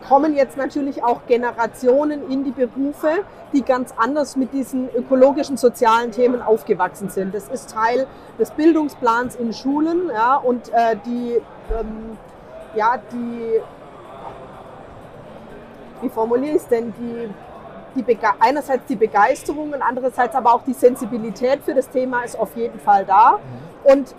kommen jetzt natürlich auch Generationen in die Berufe, die ganz anders mit diesen ökologischen, sozialen Themen aufgewachsen sind. Das ist Teil des Bildungsplans in Schulen ja, und äh, die, ähm, ja, die, wie formuliere ich es denn, die, die einerseits die Begeisterung und andererseits aber auch die Sensibilität für das Thema ist auf jeden Fall da. Und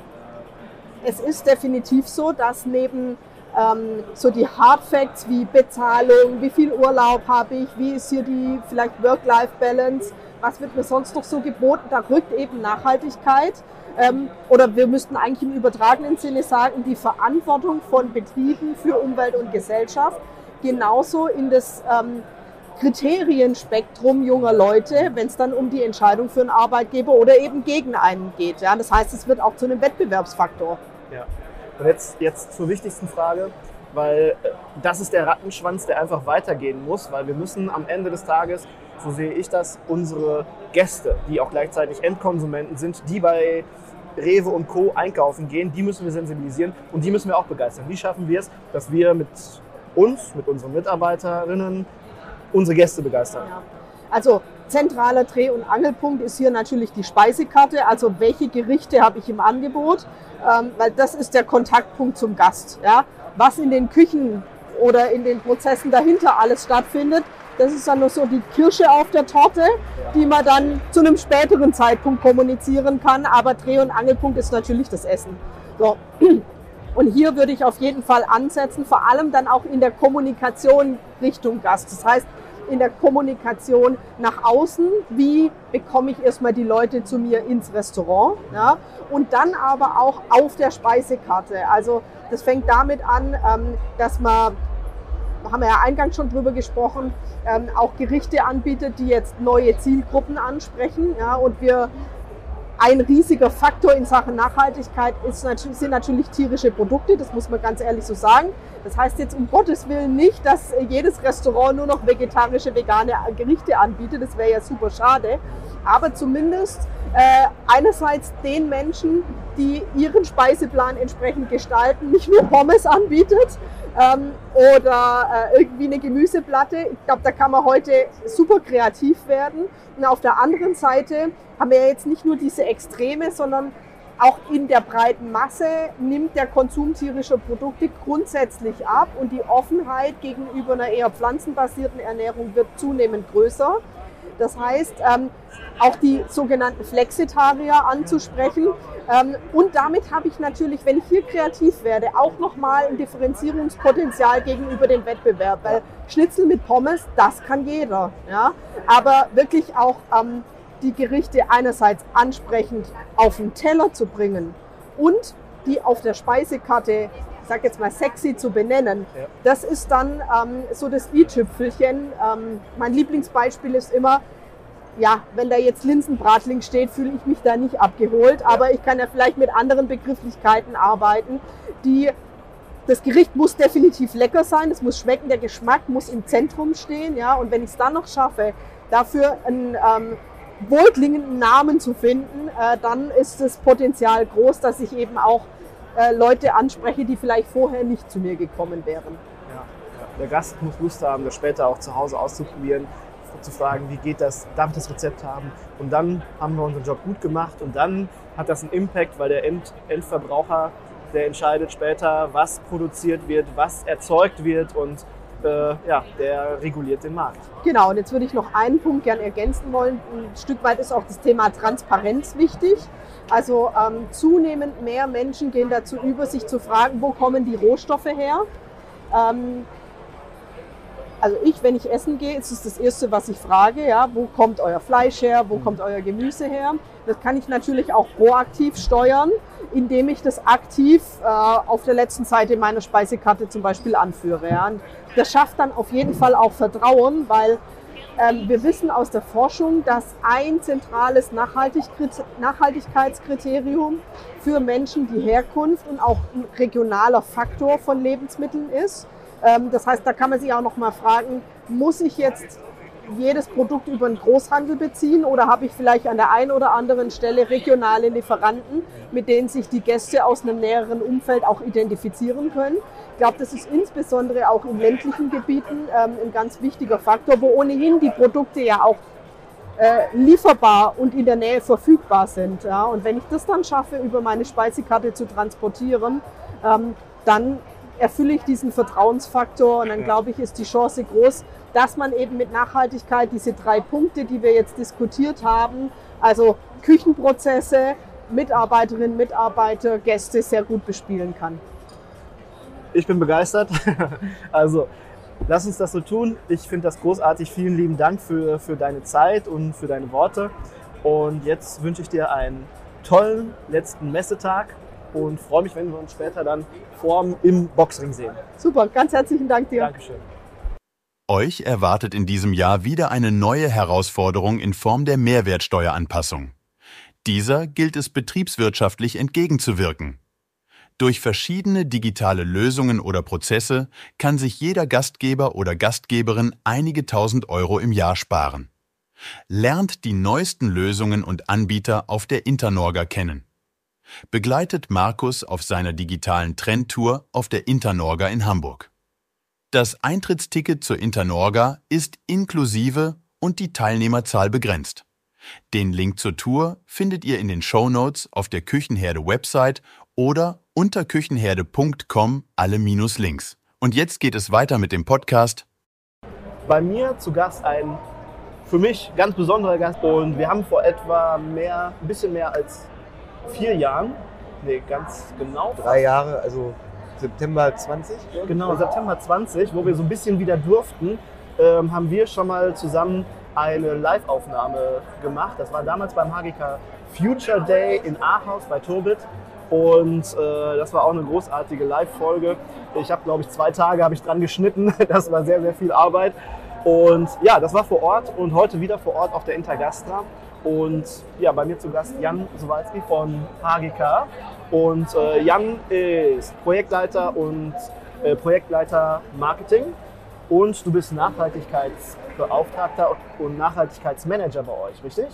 es ist definitiv so, dass neben ähm, so die Hard Facts wie Bezahlung, wie viel Urlaub habe ich, wie ist hier die vielleicht Work-Life-Balance, was wird mir sonst noch so geboten, da rückt eben Nachhaltigkeit. Ähm, oder wir müssten eigentlich im übertragenen Sinne sagen, die Verantwortung von Betrieben für Umwelt und Gesellschaft genauso in das ähm, Kriterienspektrum junger Leute, wenn es dann um die Entscheidung für einen Arbeitgeber oder eben gegen einen geht. Ja? Das heißt, es wird auch zu einem Wettbewerbsfaktor. Ja. Und jetzt, jetzt zur wichtigsten Frage, weil äh, das ist der Rattenschwanz, der einfach weitergehen muss, weil wir müssen am Ende des Tages, so sehe ich das, unsere Gäste, die auch gleichzeitig Endkonsumenten sind, die bei Rewe und Co. einkaufen gehen, die müssen wir sensibilisieren und die müssen wir auch begeistern. Wie schaffen wir es, dass wir mit uns, mit unseren Mitarbeiterinnen, unsere Gäste begeistern? Ja. Also zentraler Dreh- und Angelpunkt ist hier natürlich die Speisekarte, also welche Gerichte habe ich im Angebot, ähm, weil das ist der Kontaktpunkt zum Gast. Ja? Was in den Küchen oder in den Prozessen dahinter alles stattfindet, das ist dann nur so die Kirsche auf der Torte, die man dann zu einem späteren Zeitpunkt kommunizieren kann. Aber Dreh- und Angelpunkt ist natürlich das Essen. So. Und hier würde ich auf jeden Fall ansetzen, vor allem dann auch in der Kommunikation Richtung Gast. Das heißt, in der Kommunikation nach außen, wie bekomme ich erstmal die Leute zu mir ins Restaurant ja? und dann aber auch auf der Speisekarte. Also das fängt damit an, ähm, dass man, haben wir ja eingangs schon drüber gesprochen, ähm, auch Gerichte anbietet, die jetzt neue Zielgruppen ansprechen. Ja? Und wir ein riesiger Faktor in Sachen Nachhaltigkeit ist, sind natürlich tierische Produkte, das muss man ganz ehrlich so sagen. Das heißt jetzt um Gottes Willen nicht, dass jedes Restaurant nur noch vegetarische, vegane Gerichte anbietet, das wäre ja super schade. Aber zumindest äh, einerseits den Menschen, die ihren Speiseplan entsprechend gestalten, nicht nur Pommes anbietet ähm, oder äh, irgendwie eine Gemüseplatte. Ich glaube, da kann man heute super kreativ werden. Und auf der anderen Seite haben wir jetzt nicht nur diese Extreme, sondern auch in der breiten Masse nimmt der Konsum tierischer Produkte grundsätzlich ab und die Offenheit gegenüber einer eher pflanzenbasierten Ernährung wird zunehmend größer. Das heißt, ähm, auch die sogenannten Flexitarier anzusprechen. Ähm, und damit habe ich natürlich, wenn ich hier kreativ werde, auch nochmal ein Differenzierungspotenzial gegenüber dem Wettbewerb. Weil Schnitzel mit Pommes, das kann jeder. Ja? Aber wirklich auch ähm, die Gerichte einerseits ansprechend auf den Teller zu bringen und die auf der Speisekarte, sag jetzt mal sexy zu benennen, ja. das ist dann ähm, so das i-Tüpfelchen. Ähm, mein Lieblingsbeispiel ist immer, ja, wenn da jetzt Linsenbratling steht, fühle ich mich da nicht abgeholt, ja. aber ich kann ja vielleicht mit anderen Begrifflichkeiten arbeiten, die das Gericht muss definitiv lecker sein, es muss schmecken, der Geschmack muss im Zentrum stehen, ja, und wenn ich es dann noch schaffe, dafür ein ähm, wohlklingenden Namen zu finden, äh, dann ist das Potenzial groß, dass ich eben auch äh, Leute anspreche, die vielleicht vorher nicht zu mir gekommen wären. Ja, Der Gast muss Lust haben, das später auch zu Hause auszuprobieren, zu fragen, wie geht das, darf ich das Rezept haben? Und dann haben wir unseren Job gut gemacht und dann hat das einen Impact, weil der End Endverbraucher, der entscheidet später, was produziert wird, was erzeugt wird und äh, ja, der reguliert den Markt. Genau, und jetzt würde ich noch einen Punkt gerne ergänzen wollen. Ein Stück weit ist auch das Thema Transparenz wichtig. Also ähm, zunehmend mehr Menschen gehen dazu über, sich zu fragen, wo kommen die Rohstoffe her. Ähm, also ich, wenn ich essen gehe, ist es das Erste, was ich frage, ja, wo kommt euer Fleisch her, wo kommt euer Gemüse her. Das kann ich natürlich auch proaktiv steuern, indem ich das aktiv äh, auf der letzten Seite meiner Speisekarte zum Beispiel anführe. Ja. Und das schafft dann auf jeden Fall auch Vertrauen, weil wir wissen aus der Forschung, dass ein zentrales Nachhaltigkeitskriterium für Menschen die Herkunft und auch ein regionaler Faktor von Lebensmitteln ist. Ähm, das heißt, da kann man sich auch noch mal fragen, muss ich jetzt jedes Produkt über einen Großhandel beziehen oder habe ich vielleicht an der einen oder anderen Stelle regionale Lieferanten, mit denen sich die Gäste aus einem näheren Umfeld auch identifizieren können? Ich glaube, das ist insbesondere auch in ländlichen Gebieten ähm, ein ganz wichtiger Faktor, wo ohnehin die Produkte ja auch äh, lieferbar und in der Nähe verfügbar sind. Ja? Und wenn ich das dann schaffe, über meine Speisekarte zu transportieren, ähm, dann erfülle ich diesen Vertrauensfaktor und dann glaube ich, ist die Chance groß, dass man eben mit Nachhaltigkeit diese drei Punkte, die wir jetzt diskutiert haben, also Küchenprozesse, Mitarbeiterinnen, Mitarbeiter, Gäste sehr gut bespielen kann. Ich bin begeistert. Also lass uns das so tun. Ich finde das großartig. Vielen lieben Dank für, für deine Zeit und für deine Worte. Und jetzt wünsche ich dir einen tollen letzten Messetag und freue mich, wenn wir uns später dann vorm im Boxring sehen. Super, ganz herzlichen Dank dir. Dankeschön. Euch erwartet in diesem Jahr wieder eine neue Herausforderung in Form der Mehrwertsteueranpassung. Dieser gilt es betriebswirtschaftlich entgegenzuwirken. Durch verschiedene digitale Lösungen oder Prozesse kann sich jeder Gastgeber oder Gastgeberin einige tausend Euro im Jahr sparen. Lernt die neuesten Lösungen und Anbieter auf der Internorga kennen. Begleitet Markus auf seiner digitalen Trendtour auf der Internorga in Hamburg. Das Eintrittsticket zur Internorga ist inklusive und die Teilnehmerzahl begrenzt. Den Link zur Tour findet ihr in den Show Notes auf der Küchenherde Website oder unter küchenherde.com alle Minus-Links. Und jetzt geht es weiter mit dem Podcast. Bei mir zu Gast ein für mich ganz besonderer Gast und wir haben vor etwa mehr, ein bisschen mehr als vier Jahren, nee, ganz genau. Drei Jahre, also September 20? Genau, September 20, wo wir so ein bisschen wieder durften, ähm, haben wir schon mal zusammen eine Live-Aufnahme gemacht. Das war damals beim HGK Future Day in Ahaus bei Turbit. Und äh, das war auch eine großartige Live-Folge. Ich habe, glaube ich, zwei Tage habe ich dran geschnitten. Das war sehr, sehr viel Arbeit. Und ja, das war vor Ort und heute wieder vor Ort auf der Intergastra. Und ja, bei mir zu Gast Jan Sowalski von HGK. Und äh, Jan ist Projektleiter und äh, Projektleiter Marketing und du bist Nachhaltigkeitsbeauftragter und Nachhaltigkeitsmanager bei euch, richtig?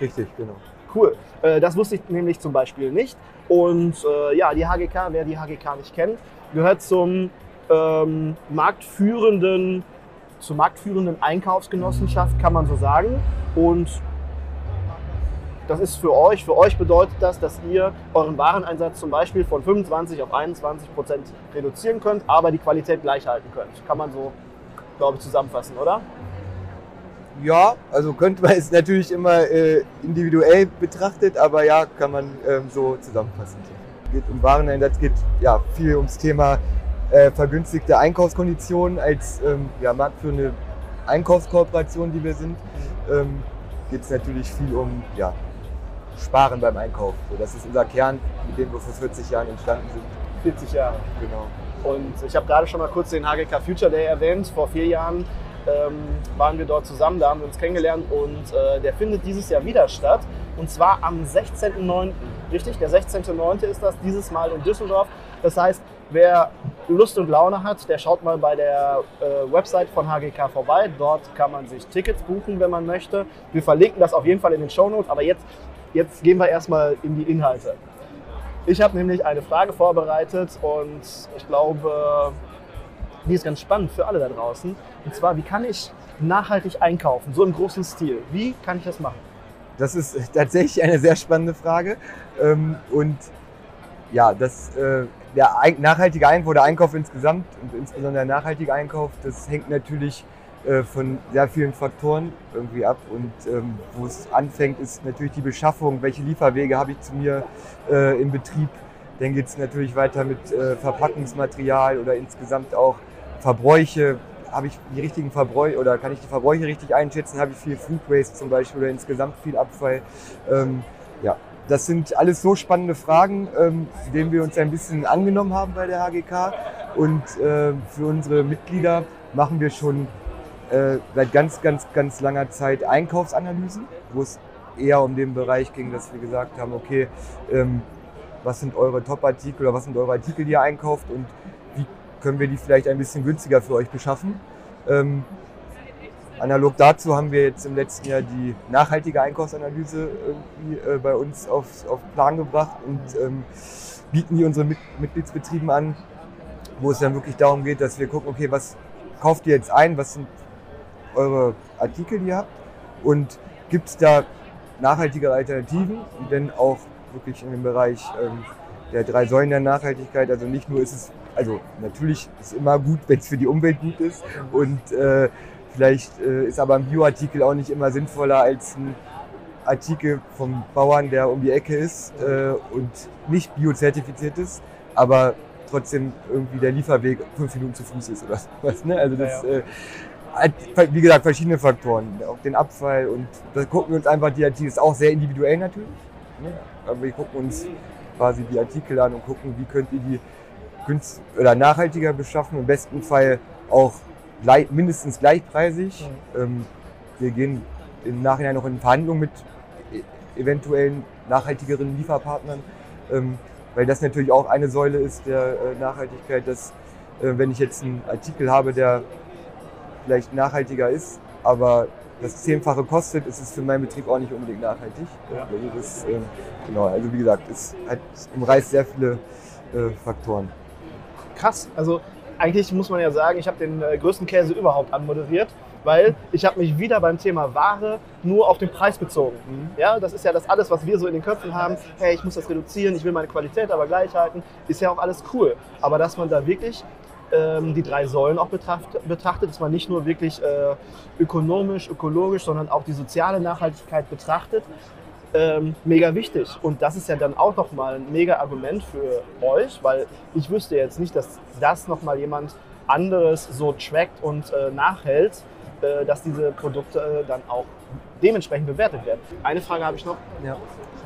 Richtig, genau. Cool. Äh, das wusste ich nämlich zum Beispiel nicht. Und äh, ja, die HGK, wer die HGK nicht kennt, gehört zum ähm, marktführenden, zur marktführenden Einkaufsgenossenschaft, kann man so sagen. Und das ist für euch, für euch bedeutet das, dass ihr euren Wareneinsatz zum Beispiel von 25 auf 21 Prozent reduzieren könnt, aber die Qualität gleich halten könnt. Kann man so, glaube ich, zusammenfassen, oder? Ja, also könnte man es natürlich immer äh, individuell betrachtet, aber ja, kann man ähm, so zusammenfassen. Geht um Wareneinsatz, geht ja viel ums Thema äh, vergünstigte Einkaufskonditionen als ähm, ja, marktführende Einkaufskooperation, die wir sind. Mhm. Ähm, geht es natürlich viel um ja, sparen beim Einkauf. So, das ist unser Kern, mit dem wir vor 40 Jahren entstanden sind. 40 Jahre. Genau. Und ich habe gerade schon mal kurz den HGK Future Day erwähnt. Vor vier Jahren ähm, waren wir dort zusammen, da haben wir uns kennengelernt und äh, der findet dieses Jahr wieder statt. Und zwar am 16.09. Richtig, der 16.09. ist das, dieses Mal in Düsseldorf. Das heißt, wer Lust und Laune hat, der schaut mal bei der äh, Website von HGK vorbei. Dort kann man sich Tickets buchen, wenn man möchte. Wir verlinken das auf jeden Fall in den Show Notes. Aber jetzt jetzt gehen wir erstmal in die Inhalte. Ich habe nämlich eine Frage vorbereitet und ich glaube, die ist ganz spannend für alle da draußen. Und zwar, wie kann ich nachhaltig einkaufen, so im großen Stil? Wie kann ich das machen? Das ist tatsächlich eine sehr spannende Frage. Ähm, und ja, das, äh, der nachhaltige Einkauf oder Einkauf insgesamt und insbesondere der nachhaltige Einkauf, das hängt natürlich äh, von sehr vielen Faktoren irgendwie ab. Und ähm, wo es anfängt, ist natürlich die Beschaffung, welche Lieferwege habe ich zu mir äh, im Betrieb. Dann geht es natürlich weiter mit äh, Verpackungsmaterial oder insgesamt auch Verbräuche. Habe ich die richtigen Verbräuche oder kann ich die Verbräuche richtig einschätzen? Habe ich viel Food Waste zum Beispiel oder insgesamt viel Abfall? Ähm, ja, das sind alles so spannende Fragen, ähm, denen wir uns ein bisschen angenommen haben bei der HGK. Und äh, für unsere Mitglieder machen wir schon äh, seit ganz, ganz, ganz langer Zeit Einkaufsanalysen, wo es eher um den Bereich ging, dass wir gesagt haben, okay, ähm, was sind eure Top-Artikel oder was sind eure Artikel, die ihr einkauft und wie können wir die vielleicht ein bisschen günstiger für euch beschaffen. Ähm, analog dazu haben wir jetzt im letzten Jahr die nachhaltige Einkaufsanalyse äh, bei uns auf, auf Plan gebracht und ähm, bieten die unseren Mit Mitgliedsbetrieben an, wo es dann wirklich darum geht, dass wir gucken, okay, was kauft ihr jetzt ein, was sind eure Artikel, die ihr habt und gibt es da nachhaltigere Alternativen und dann auch wirklich in dem Bereich ähm, der drei Säulen der Nachhaltigkeit. Also nicht nur ist es, also natürlich ist es immer gut, wenn es für die Umwelt gut ist und äh, vielleicht äh, ist aber ein Bioartikel auch nicht immer sinnvoller als ein Artikel vom Bauern, der um die Ecke ist äh, und nicht biozertifiziert ist, aber trotzdem irgendwie der Lieferweg fünf Minuten zu Fuß ist oder was. Ne? Also das. Äh, wie gesagt, verschiedene Faktoren. Auch den Abfall und da gucken wir uns einfach die Artikel, ist auch sehr individuell natürlich. Ne? Aber wir gucken uns quasi die Artikel an und gucken, wie könnt ihr die günst oder nachhaltiger beschaffen. Im besten Fall auch gleich, mindestens gleichpreisig. Ähm, wir gehen im Nachhinein noch in Verhandlungen mit e- eventuellen nachhaltigeren Lieferpartnern, ähm, weil das natürlich auch eine Säule ist der äh, Nachhaltigkeit, dass äh, wenn ich jetzt einen Artikel habe, der vielleicht nachhaltiger ist, aber das Zehnfache kostet, ist es für meinen Betrieb auch nicht unbedingt nachhaltig. Ja. Also, das, ähm, genau, also wie gesagt, es hat, umreißt sehr viele äh, Faktoren. krass. Also eigentlich muss man ja sagen, ich habe den äh, größten Käse überhaupt anmoderiert, weil ich habe mich wieder beim Thema Ware nur auf den Preis bezogen. Ja, das ist ja das alles, was wir so in den Köpfen haben. Hey, ich muss das reduzieren, ich will meine Qualität aber gleich halten. Ist ja auch alles cool. Aber dass man da wirklich ähm, die drei Säulen auch betracht, betrachtet, dass man nicht nur wirklich äh, ökonomisch, ökologisch, sondern auch die soziale Nachhaltigkeit betrachtet, ähm, mega wichtig. Und das ist ja dann auch nochmal ein mega Argument für euch, weil ich wüsste jetzt nicht, dass das nochmal jemand anderes so trackt und äh, nachhält, äh, dass diese Produkte äh, dann auch dementsprechend bewertet werden. Eine Frage habe ich noch. Ja.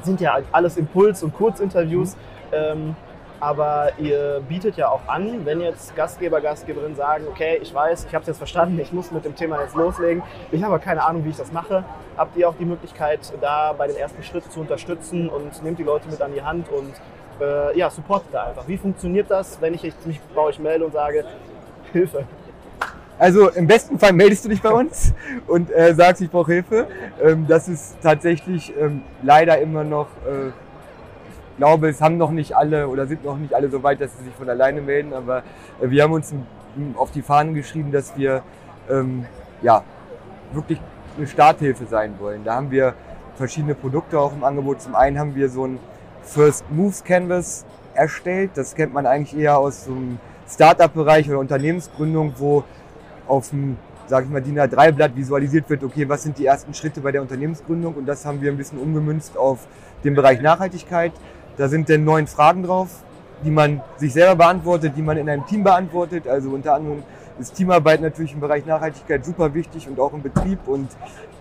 Sind ja alles Impuls- und Kurzinterviews. Ähm, aber ihr bietet ja auch an, wenn jetzt Gastgeber, Gastgeberinnen sagen, okay, ich weiß, ich habe es jetzt verstanden, ich muss mit dem Thema jetzt loslegen, ich habe aber keine Ahnung, wie ich das mache. Habt ihr auch die Möglichkeit, da bei den ersten Schritten zu unterstützen und nehmt die Leute mit an die Hand und äh, ja, supportet da einfach. Wie funktioniert das, wenn ich mich bei euch melde und sage, Hilfe? Also im besten Fall meldest du dich bei uns und äh, sagst, ich brauche Hilfe. Ähm, das ist tatsächlich ähm, leider immer noch, äh, glaube, es haben noch nicht alle oder sind noch nicht alle so weit, dass sie sich von alleine melden, aber äh, wir haben uns auf die Fahnen geschrieben, dass wir ähm, ja, wirklich eine Starthilfe sein wollen. Da haben wir verschiedene Produkte auch im Angebot. Zum einen haben wir so ein First Moves Canvas erstellt. Das kennt man eigentlich eher aus so einem Startup-Bereich oder Unternehmensgründung, wo auf dem, sag ich mal, DIN A3-Blatt visualisiert wird, okay, was sind die ersten Schritte bei der Unternehmensgründung und das haben wir ein bisschen umgemünzt auf den Bereich Nachhaltigkeit. Da sind dann neun Fragen drauf, die man sich selber beantwortet, die man in einem Team beantwortet. Also unter anderem ist Teamarbeit natürlich im Bereich Nachhaltigkeit super wichtig und auch im Betrieb und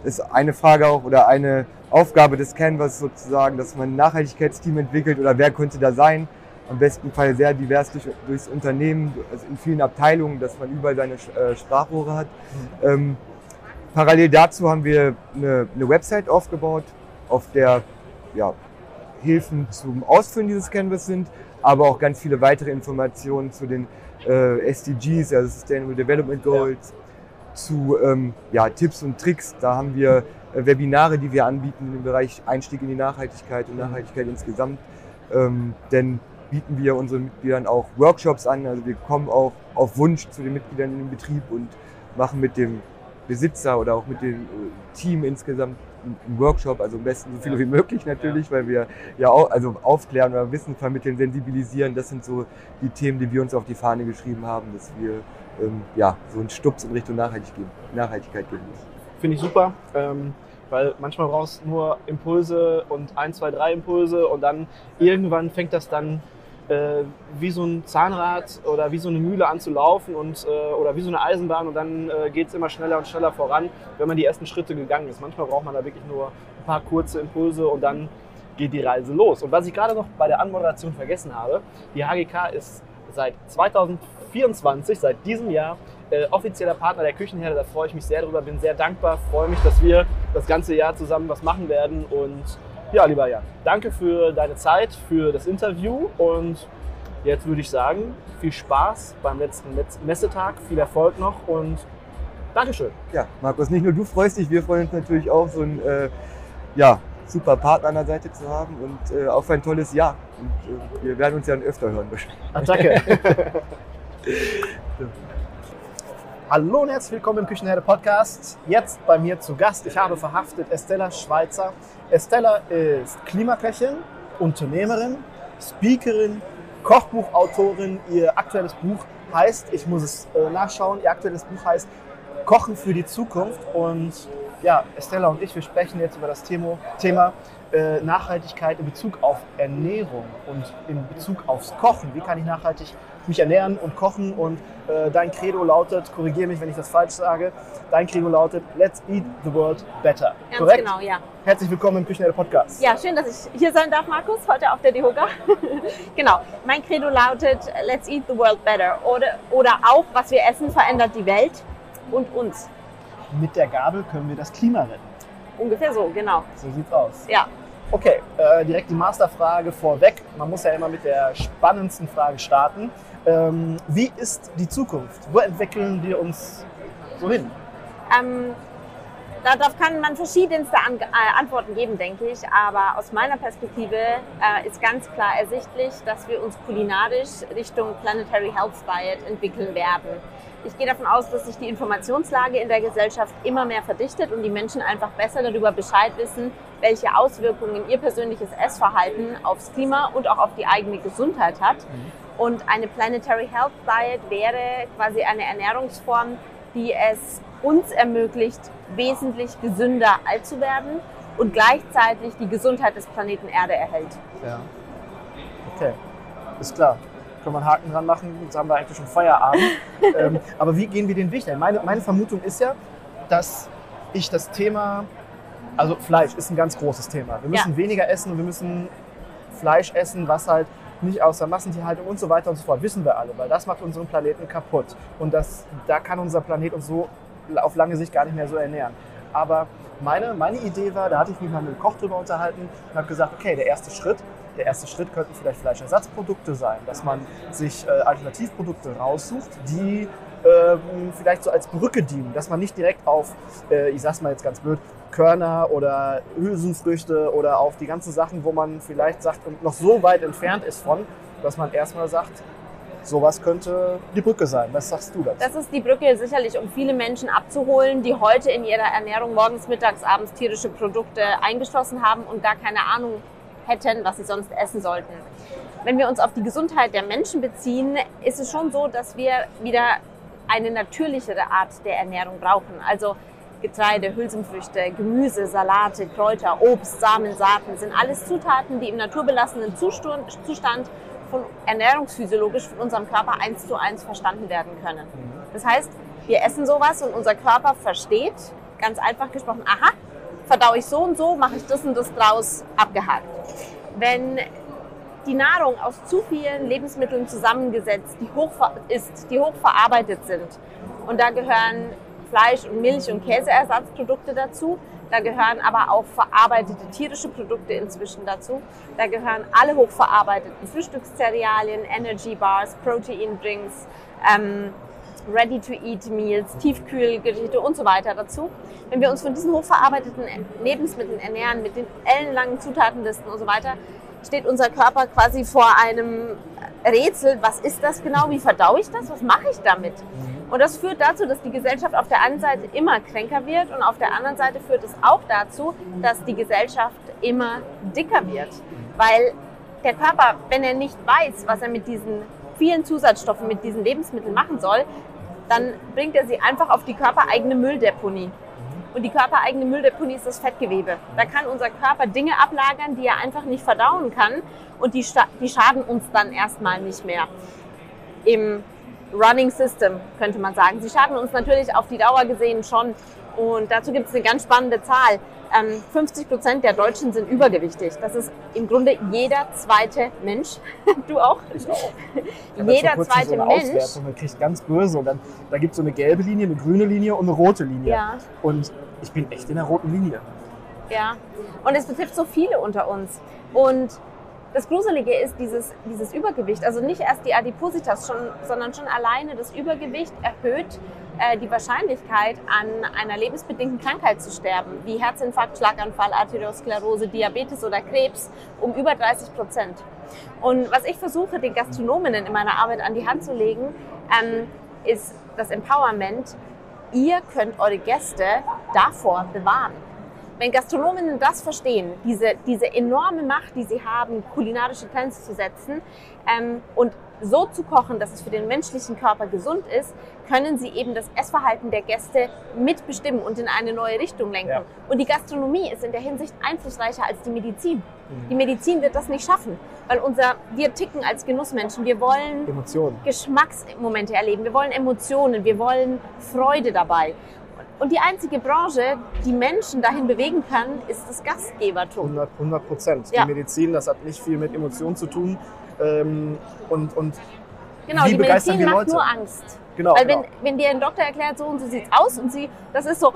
ist eine Frage auch oder eine Aufgabe des Canvas sozusagen, dass man ein Nachhaltigkeitsteam entwickelt oder wer könnte da sein. Am besten Fall sehr divers durch, durchs Unternehmen, also in vielen Abteilungen, dass man überall seine äh, Sprachrohre hat. Ähm, parallel dazu haben wir eine, eine Website aufgebaut, auf der ja, Hilfen zum Ausfüllen dieses Canvas sind, aber auch ganz viele weitere Informationen zu den äh, SDGs, also Sustainable Development Goals, zu ähm, ja, Tipps und Tricks. Da haben wir äh, Webinare, die wir anbieten im Bereich Einstieg in die Nachhaltigkeit und Nachhaltigkeit insgesamt. Ähm, denn bieten wir unseren Mitgliedern auch Workshops an. Also wir kommen auch auf Wunsch zu den Mitgliedern in den Betrieb und machen mit dem Besitzer oder auch mit dem äh, Team insgesamt einen Workshop, also am besten so viele wie möglich natürlich, weil wir ja auch also aufklären oder Wissen vermitteln, sensibilisieren. Das sind so die Themen, die wir uns auf die Fahne geschrieben haben, dass wir ähm, ja, so einen Stups in Richtung Nachhaltig geben, Nachhaltigkeit geben. Finde ich super, ähm, weil manchmal brauchst du nur Impulse und ein, zwei, drei Impulse und dann irgendwann fängt das dann äh, wie so ein Zahnrad oder wie so eine Mühle an zu laufen und, äh, oder wie so eine Eisenbahn und dann äh, geht es immer schneller und schneller voran, wenn man die ersten Schritte gegangen ist. Manchmal braucht man da wirklich nur ein paar kurze Impulse und dann geht die Reise los. Und was ich gerade noch bei der Anmoderation vergessen habe, die HGK ist seit 2024, seit diesem Jahr, äh, offizieller Partner der Küchenherde. Da freue ich mich sehr drüber, bin sehr dankbar, freue mich, dass wir das ganze Jahr zusammen was machen werden. Und ja, lieber Jan, danke für deine Zeit, für das Interview und jetzt würde ich sagen, viel Spaß beim letzten Messetag, viel Erfolg noch und Dankeschön. Ja, Markus, nicht nur du freust dich, wir freuen uns natürlich auch, so ein äh, ja, super Partner an der Seite zu haben und äh, auf ein tolles Jahr. Und äh, wir werden uns ja öfter hören wahrscheinlich. Attacke. Hallo und herzlich willkommen im Küchenherde Podcast. Jetzt bei mir zu Gast. Ich habe verhaftet Estella Schweizer. Estella ist Klimaköchin, Unternehmerin, Speakerin, Kochbuchautorin. Ihr aktuelles Buch heißt, ich muss es äh, nachschauen, ihr aktuelles Buch heißt Kochen für die Zukunft. Und ja, Estella und ich, wir sprechen jetzt über das Thema, Thema äh, Nachhaltigkeit in Bezug auf Ernährung und in Bezug aufs Kochen. Wie kann ich nachhaltig mich ernähren und kochen? Und äh, dein Credo lautet, korrigiere mich, wenn ich das falsch sage, dein Credo lautet, let's eat the world better. Ganz Korrekt? genau, ja. Herzlich willkommen im Küchenherde Podcast. Ja, schön, dass ich hier sein darf, Markus, heute auf der Dehoga. genau, mein Credo lautet, let's eat the world better. Oder, oder auch, was wir essen, verändert die Welt und uns. Mit der Gabel können wir das Klima retten. Ungefähr so, genau. So sieht's aus. Ja. Okay, äh, direkt die Masterfrage vorweg. Man muss ja immer mit der spannendsten Frage starten. Ähm, wie ist die Zukunft? Wo entwickeln wir uns so hin? Ähm, darauf kann man verschiedenste An äh, Antworten geben, denke ich. Aber aus meiner Perspektive äh, ist ganz klar ersichtlich, dass wir uns kulinarisch Richtung Planetary Health Diet entwickeln werden. Ich gehe davon aus, dass sich die Informationslage in der Gesellschaft immer mehr verdichtet und die Menschen einfach besser darüber Bescheid wissen, welche Auswirkungen ihr persönliches Essverhalten aufs Klima und auch auf die eigene Gesundheit hat. Und eine Planetary Health Diet wäre quasi eine Ernährungsform, die es uns ermöglicht, wesentlich gesünder alt zu werden und gleichzeitig die Gesundheit des Planeten Erde erhält. Ja. Okay, ist klar. Können wir einen Haken dran machen, jetzt haben wir eigentlich schon Feierabend. ähm, aber wie gehen wir den Weg denn? Meine, meine Vermutung ist ja, dass ich das Thema, also Fleisch ist ein ganz großes Thema. Wir müssen Ja. weniger essen und wir müssen Fleisch essen, was halt nicht aus der Massentierhaltung und so weiter und so fort. Wissen wir alle, weil das macht unseren Planeten kaputt. Und das, da kann unser Planet uns so auf lange Sicht gar nicht mehr so ernähren. Aber meine, meine Idee war, da hatte ich mich mal mit einem Koch drüber unterhalten und habe gesagt, okay, der erste Schritt, der erste Schritt könnten vielleicht Fleischersatzprodukte sein, dass man sich äh, Alternativprodukte raussucht, die ähm, vielleicht so als Brücke dienen, dass man nicht direkt auf, äh, ich sag's mal jetzt ganz blöd, Körner oder Hülsenfrüchte oder auf die ganzen Sachen, wo man vielleicht sagt und noch so weit entfernt ist von, dass man erstmal sagt, sowas könnte die Brücke sein. Was sagst du dazu? Das ist die Brücke sicherlich, um viele Menschen abzuholen, die heute in ihrer Ernährung morgens, mittags, abends tierische Produkte eingeschlossen haben und gar keine Ahnung hätten, was sie sonst essen sollten. Wenn wir uns auf die Gesundheit der Menschen beziehen, ist es schon so, dass wir wieder eine natürlichere Art der Ernährung brauchen. Also Getreide, Hülsenfrüchte, Gemüse, Salate, Kräuter, Obst, Samen, Saaten sind alles Zutaten, die im naturbelassenen Zustand, von ernährungsphysiologisch von unserem Körper eins zu eins verstanden werden können. Das heißt, wir essen sowas und unser Körper versteht, ganz einfach gesprochen, aha, verdau ich so und so, mache ich das und das draus, abgehakt. Wenn die Nahrung aus zu vielen Lebensmitteln zusammengesetzt die hochver ist, die hochverarbeitet sind, und da gehören Fleisch- und Milch- und Käseersatzprodukte dazu, da gehören aber auch verarbeitete tierische Produkte inzwischen dazu. Da gehören alle hochverarbeiteten Frühstückszerealien, Energy Bars, Protein Drinks, ähm, Ready-to-Eat-Meals, Tiefkühlgerichte und so weiter dazu. Wenn wir uns von diesen hochverarbeiteten Lebensmitteln ernähren, mit den ellenlangen Zutatenlisten und so weiter, steht unser Körper quasi vor einem Rätsel, was ist das genau, wie verdaue ich das, was mache ich damit? Und das führt dazu, dass die Gesellschaft auf der einen Seite immer kränker wird und auf der anderen Seite führt es auch dazu, dass die Gesellschaft immer dicker wird. Weil der Körper, wenn er nicht weiß, was er mit diesen vielen Zusatzstoffen, mit diesen Lebensmitteln machen soll, dann bringt er sie einfach auf die körpereigene Mülldeponie. Und die körpereigene Mülldeponie ist das Fettgewebe. Da kann unser Körper Dinge ablagern, die er einfach nicht verdauen kann und die, die schaden uns dann erstmal nicht mehr. Im Running System könnte man sagen. Sie schaden uns natürlich auf die Dauer gesehen schon. Und dazu gibt es eine ganz spannende Zahl. Ähm, 50 Prozent der Deutschen sind übergewichtig. Das ist im Grunde jeder zweite Mensch. du auch? Ich auch. Ich Jeder zweite so eine Mensch. Auswertung, man kriegt ganz böse und dann da gibt es so eine gelbe Linie, eine grüne Linie und eine rote Linie. Ja. Und ich bin echt in der roten Linie. Ja, und es betrifft so viele unter uns. Und das Gruselige ist dieses, dieses Übergewicht. Also nicht erst die Adipositas, schon, sondern schon alleine das Übergewicht erhöht äh, die Wahrscheinlichkeit, an einer lebensbedingten Krankheit zu sterben, wie Herzinfarkt, Schlaganfall, Arteriosklerose, Diabetes oder Krebs, um über 30 Prozent. Und was ich versuche, den Gastronominnen in meiner Arbeit an die Hand zu legen, ähm, ist das Empowerment. Ihr könnt eure Gäste davor bewahren. Wenn Gastronominnen das verstehen, diese, diese enorme Macht, die sie haben, kulinarische Trends zu setzen ähm, und so zu kochen, dass es für den menschlichen Körper gesund ist, können sie eben das Essverhalten der Gäste mitbestimmen und in eine neue Richtung lenken. Ja. Und die Gastronomie ist in der Hinsicht einflussreicher als die Medizin. Die Medizin wird das nicht schaffen, weil unser, wir ticken als Genussmenschen. Wir wollen Emotionen. Geschmacksmomente erleben, wir wollen Emotionen, wir wollen Freude dabei. Und die einzige Branche, die Menschen dahin bewegen kann, ist das Gastgebertum. 100 Prozent. Ja. Die Medizin, das hat nicht viel mit Emotionen zu tun. Ähm, und, und Genau, wie die begeistern Medizin wir macht Leute? nur Angst. Genau, Weil genau. wenn, wenn dir ein Doktor erklärt, so und so sieht's aus und sie, das ist so,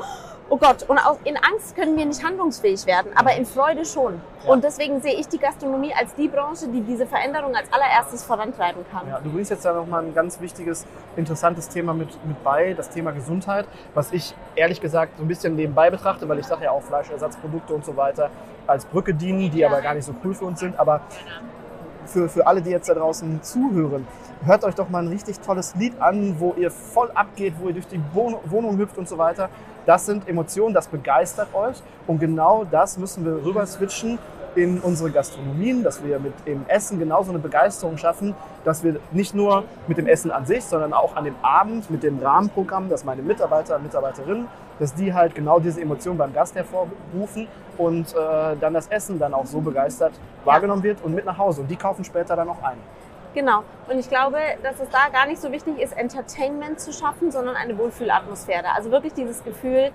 oh Gott, und auch in Angst können wir nicht handlungsfähig werden, aber in Freude schon. Ja. Und deswegen sehe ich die Gastronomie als die Branche, die diese Veränderung als allererstes vorantreiben kann. Ja, du bringst jetzt da nochmal ein ganz wichtiges, interessantes Thema mit, mit bei, das Thema Gesundheit, was ich ehrlich gesagt so ein bisschen nebenbei betrachte, weil ich sage ja auch Fleischersatzprodukte und so weiter als Brücke dienen, die aber gar nicht so cool für uns sind. Aber für, für alle, die jetzt da draußen zuhören, hört euch doch mal ein richtig tolles Lied an, wo ihr voll abgeht, wo ihr durch die Wohn- Wohnung hüpft und so weiter. Das sind Emotionen, das begeistert euch. Und genau das müssen wir rüber switchen in unsere Gastronomien, dass wir mit dem Essen genauso eine Begeisterung schaffen, dass wir nicht nur mit dem Essen an sich, sondern auch an dem Abend mit dem Rahmenprogramm, dass meine Mitarbeiter und Mitarbeiterinnen, dass die halt genau diese Emotionen beim Gast hervorrufen und äh, dann das Essen dann auch so begeistert wahrgenommen wird und mit nach Hause. Und die kaufen später dann auch ein. Genau. Und ich glaube, dass es da gar nicht so wichtig ist, Entertainment zu schaffen, sondern eine Wohlfühlatmosphäre. Also wirklich dieses Gefühl,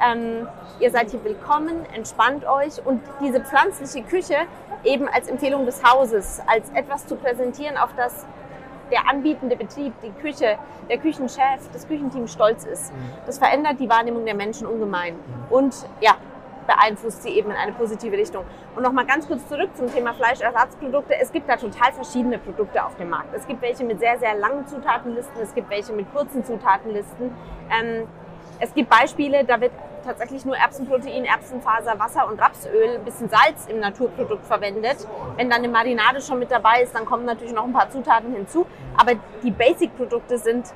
ähm, ihr seid hier willkommen, entspannt euch und diese pflanzliche Küche eben als Empfehlung des Hauses, als etwas zu präsentieren, auf das der anbietende Betrieb, die Küche, der Küchenchef, das Küchenteam stolz ist. Das verändert die Wahrnehmung der Menschen ungemein und ja, beeinflusst sie eben in eine positive Richtung. Und nochmal ganz kurz zurück zum Thema Fleischersatzprodukte. Es gibt da total verschiedene Produkte auf dem Markt. Es gibt welche mit sehr, sehr langen Zutatenlisten, es gibt welche mit kurzen Zutatenlisten. Ähm, es gibt Beispiele, da wird tatsächlich nur Erbsenprotein, Erbsenfaser, Wasser und Rapsöl, ein bisschen Salz im Naturprodukt verwendet. Wenn dann eine Marinade schon mit dabei ist, dann kommen natürlich noch ein paar Zutaten hinzu. Aber die Basic-Produkte sind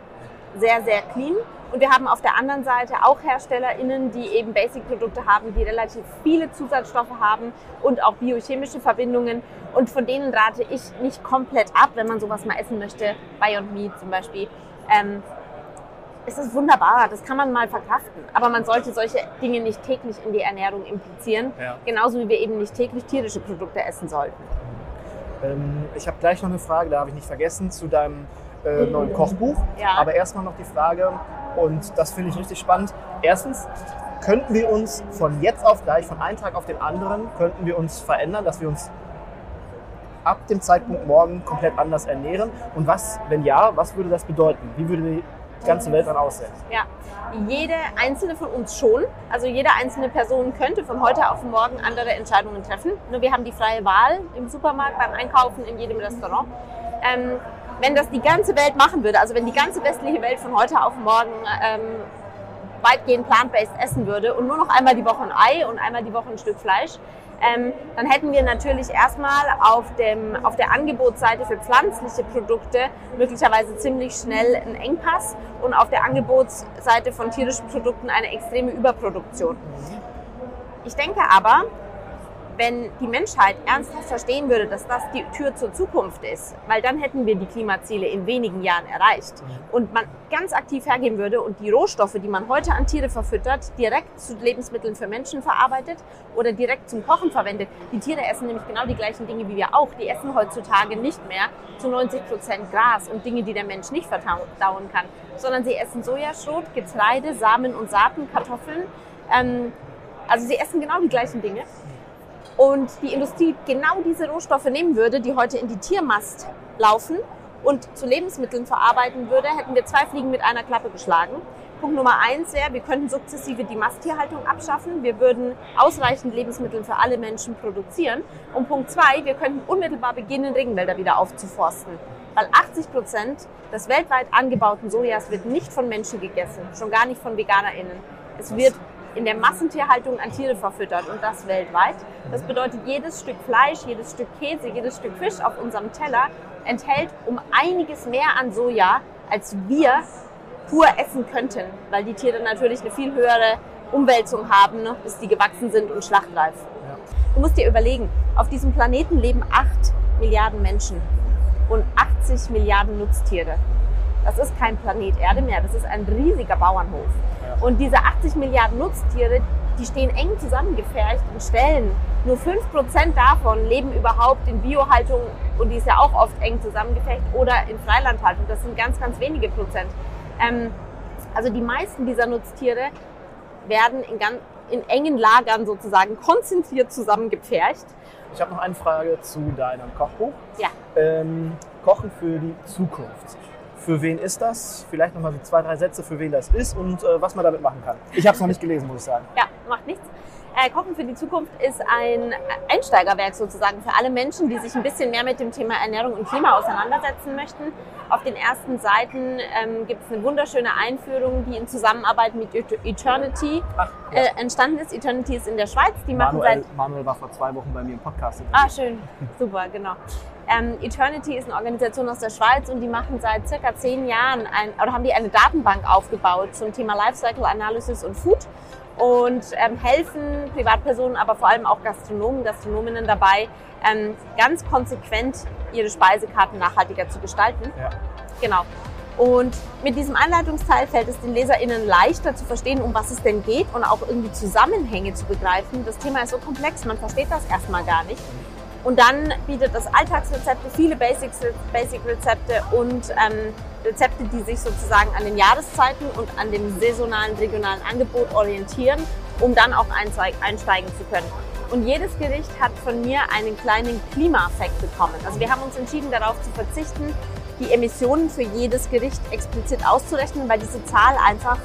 sehr, sehr clean. Und wir haben auf der anderen Seite auch HerstellerInnen, die eben Basic-Produkte haben, die relativ viele Zusatzstoffe haben und auch biochemische Verbindungen. Und von denen rate ich nicht komplett ab, wenn man sowas mal essen möchte. Beyond Meat zum Beispiel. Ähm, es ist wunderbar, das kann man mal verkraften. Aber man sollte solche Dinge nicht täglich in die Ernährung implizieren. Ja. Genauso wie wir eben nicht täglich tierische Produkte essen sollten. Ähm, ich habe gleich noch eine Frage, da habe ich nicht vergessen, zu deinem äh, neuen Kochbuch. Ja. Aber erstmal noch die Frage, und das finde ich richtig spannend. Erstens, könnten wir uns von jetzt auf gleich, von einem Tag auf den anderen, könnten wir uns verändern, dass wir uns ab dem Zeitpunkt morgen komplett anders ernähren? Und was, wenn ja, was würde das bedeuten? Wie würde die ganze Welt dann aussehen? Ja, jede einzelne von uns schon. Also jede einzelne Person könnte von heute auf morgen andere Entscheidungen treffen. Nur wir haben die freie Wahl im Supermarkt, beim Einkaufen, in jedem Restaurant. Ähm, wenn das die ganze Welt machen würde, also wenn die ganze westliche Welt von heute auf morgen ähm, weitgehend plant-based essen würde und nur noch einmal die Woche ein Ei und einmal die Woche ein Stück Fleisch, ähm, dann hätten wir natürlich erstmal auf, dem, auf der Angebotsseite für pflanzliche Produkte möglicherweise ziemlich schnell einen Engpass und auf der Angebotsseite von tierischen Produkten eine extreme Überproduktion. Ich denke aber, wenn die Menschheit ernsthaft verstehen würde, dass das die Tür zur Zukunft ist, weil dann hätten wir die Klimaziele in wenigen Jahren erreicht und man ganz aktiv hergeben würde und die Rohstoffe, die man heute an Tiere verfüttert, direkt zu Lebensmitteln für Menschen verarbeitet oder direkt zum Kochen verwendet. Die Tiere essen nämlich genau die gleichen Dinge wie wir auch. Die essen heutzutage nicht mehr zu 90 Prozent Gras und Dinge, die der Mensch nicht verdauen kann, sondern sie essen Sojaschrot, Getreide, Samen und Saaten, Kartoffeln. Ähm, Also sie essen genau die gleichen Dinge. Und die Industrie genau diese Rohstoffe nehmen würde, die heute in die Tiermast laufen und zu Lebensmitteln verarbeiten würde, hätten wir zwei Fliegen mit einer Klappe geschlagen. Punkt Nummer eins wäre, wir könnten sukzessive die Masttierhaltung abschaffen. Wir würden ausreichend Lebensmittel für alle Menschen produzieren. Und Punkt zwei, wir könnten unmittelbar beginnen, Regenwälder wieder aufzuforsten. Weil 80 Prozent des weltweit angebauten Sojas wird nicht von Menschen gegessen, schon gar nicht von VeganerInnen. Es wird in der Massentierhaltung an Tiere verfüttert und das weltweit. Das bedeutet, jedes Stück Fleisch, jedes Stück Käse, jedes Stück Fisch auf unserem Teller enthält um einiges mehr an Soja, als wir pur essen könnten, weil die Tiere natürlich eine viel höhere Umwälzung haben, ne, bis die gewachsen sind und schlachtreif. Du musst dir überlegen, auf diesem Planeten leben 8 Milliarden Menschen und 80 Milliarden Nutztiere. Das ist kein Planet Erde mehr, das ist ein riesiger Bauernhof. Und diese 80 Milliarden Nutztiere, die stehen eng zusammengefercht und stellen. Nur 5% davon leben überhaupt in Biohaltung und die ist ja auch oft eng zusammengefercht oder in Freilandhaltung. Das sind ganz, ganz wenige Prozent. Ähm, also die meisten dieser Nutztiere werden in, ganz, in engen Lagern sozusagen konzentriert zusammengepfercht. Ich habe noch eine Frage zu deinem Kochbuch. Ja. Ähm, Kochen für die Zukunft. Für wen ist das? Vielleicht nochmal so zwei, drei Sätze, für wen das ist und äh, was man damit machen kann. Ich habe es noch nicht gelesen, muss ich sagen. Ja, macht nichts. Äh, Kochen für die Zukunft ist ein Einsteigerwerk sozusagen für alle Menschen, die sich ein bisschen mehr mit dem Thema Ernährung und Klima auseinandersetzen möchten. Auf den ersten Seiten ähm, gibt es eine wunderschöne Einführung, die in Zusammenarbeit mit Eternity Ach, ja. äh, entstanden ist. Eternity ist in der Schweiz. Die machen Manuel, seit Manuel war vor zwei Wochen bei mir im Podcast. Ah, schön. Super, genau. Ähm, Eternity ist eine Organisation aus der Schweiz und die machen seit circa zehn Jahren ein, oder haben die eine Datenbank aufgebaut zum Thema Lifecycle Analysis und Food und ähm, helfen Privatpersonen, aber vor allem auch Gastronomen, Gastronominnen dabei, ähm, ganz konsequent ihre Speisekarten nachhaltiger zu gestalten. Ja. Genau. Und mit diesem Anleitungsteil fällt es den LeserInnen leichter zu verstehen, um was es denn geht und auch irgendwie Zusammenhänge zu begreifen. Das Thema ist so komplex, man versteht das erstmal gar nicht. Und dann bietet es Alltagsrezepte, viele Basics, Basic-Rezepte und ähm, Rezepte, die sich sozusagen an den Jahreszeiten und an dem saisonalen, regionalen Angebot orientieren, um dann auch einsteig- einsteigen zu können. Und jedes Gericht hat von mir einen kleinen Klimaeffekt bekommen. Also wir haben uns entschieden, darauf zu verzichten, die Emissionen für jedes Gericht explizit auszurechnen, weil diese Zahl einfach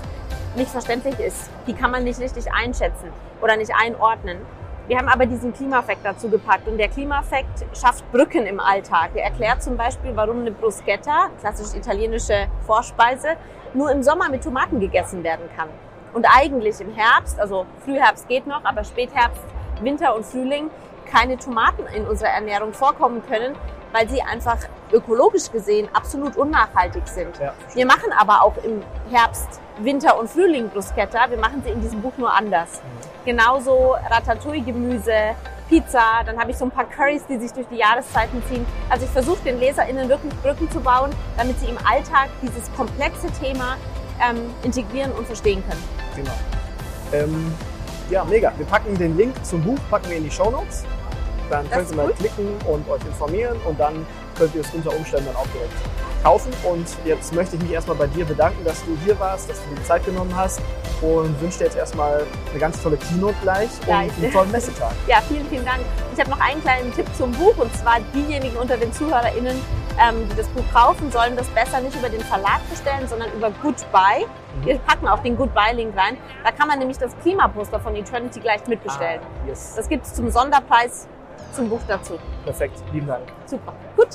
nicht verständlich ist. Die kann man nicht richtig einschätzen oder nicht einordnen. Wir haben aber diesen Klimaeffekt dazu gepackt und der Klimaeffekt schafft Brücken im Alltag. Er erklärt zum Beispiel, warum eine Bruschetta, klassisch italienische Vorspeise, nur im Sommer mit Tomaten gegessen werden kann. Und eigentlich im Herbst, also Frühherbst geht noch, aber Spätherbst, Winter und Frühling keine Tomaten in unserer Ernährung vorkommen können, weil sie einfach ökologisch gesehen absolut unnachhaltig sind. Ja. Wir machen aber auch im Herbst, Winter und Frühling Bruschetta. Wir machen sie in diesem Buch nur anders. Genauso Ratatouille-Gemüse, Pizza, dann habe ich so ein paar Currys, die sich durch die Jahreszeiten ziehen. Also ich versuche den LeserInnen wirklich Brücken zu bauen, damit sie im Alltag dieses komplexe Thema ähm, integrieren und verstehen können. Genau. Ähm, ja, mega. Wir packen den Link zum Buch packen wir in die Show Notes. Dann Das könnt ihr mal gut. klicken und euch informieren und dann könnt ihr es unter Umständen dann auch direkt kaufen. Und jetzt möchte ich mich erstmal bei dir bedanken, dass du hier warst, dass du dir die Zeit genommen hast und wünsche dir jetzt erstmal eine ganz tolle Keynote gleich und Gleich. einen tollen Messetag. Ja, vielen, vielen Dank. Ich habe noch einen kleinen Tipp zum Buch und zwar diejenigen unter den ZuhörerInnen, ähm, die das Buch kaufen, sollen das besser nicht über den Verlag bestellen, sondern über Goodbye. Wir packen auch den Goodbye-Link rein. Da kann man nämlich das Klimaposter von Eternity gleich mitbestellen. Ah, yes. Das gibt es zum Sonderpreis zum Buch dazu. Perfekt. Lieben Dank. Super. Gut.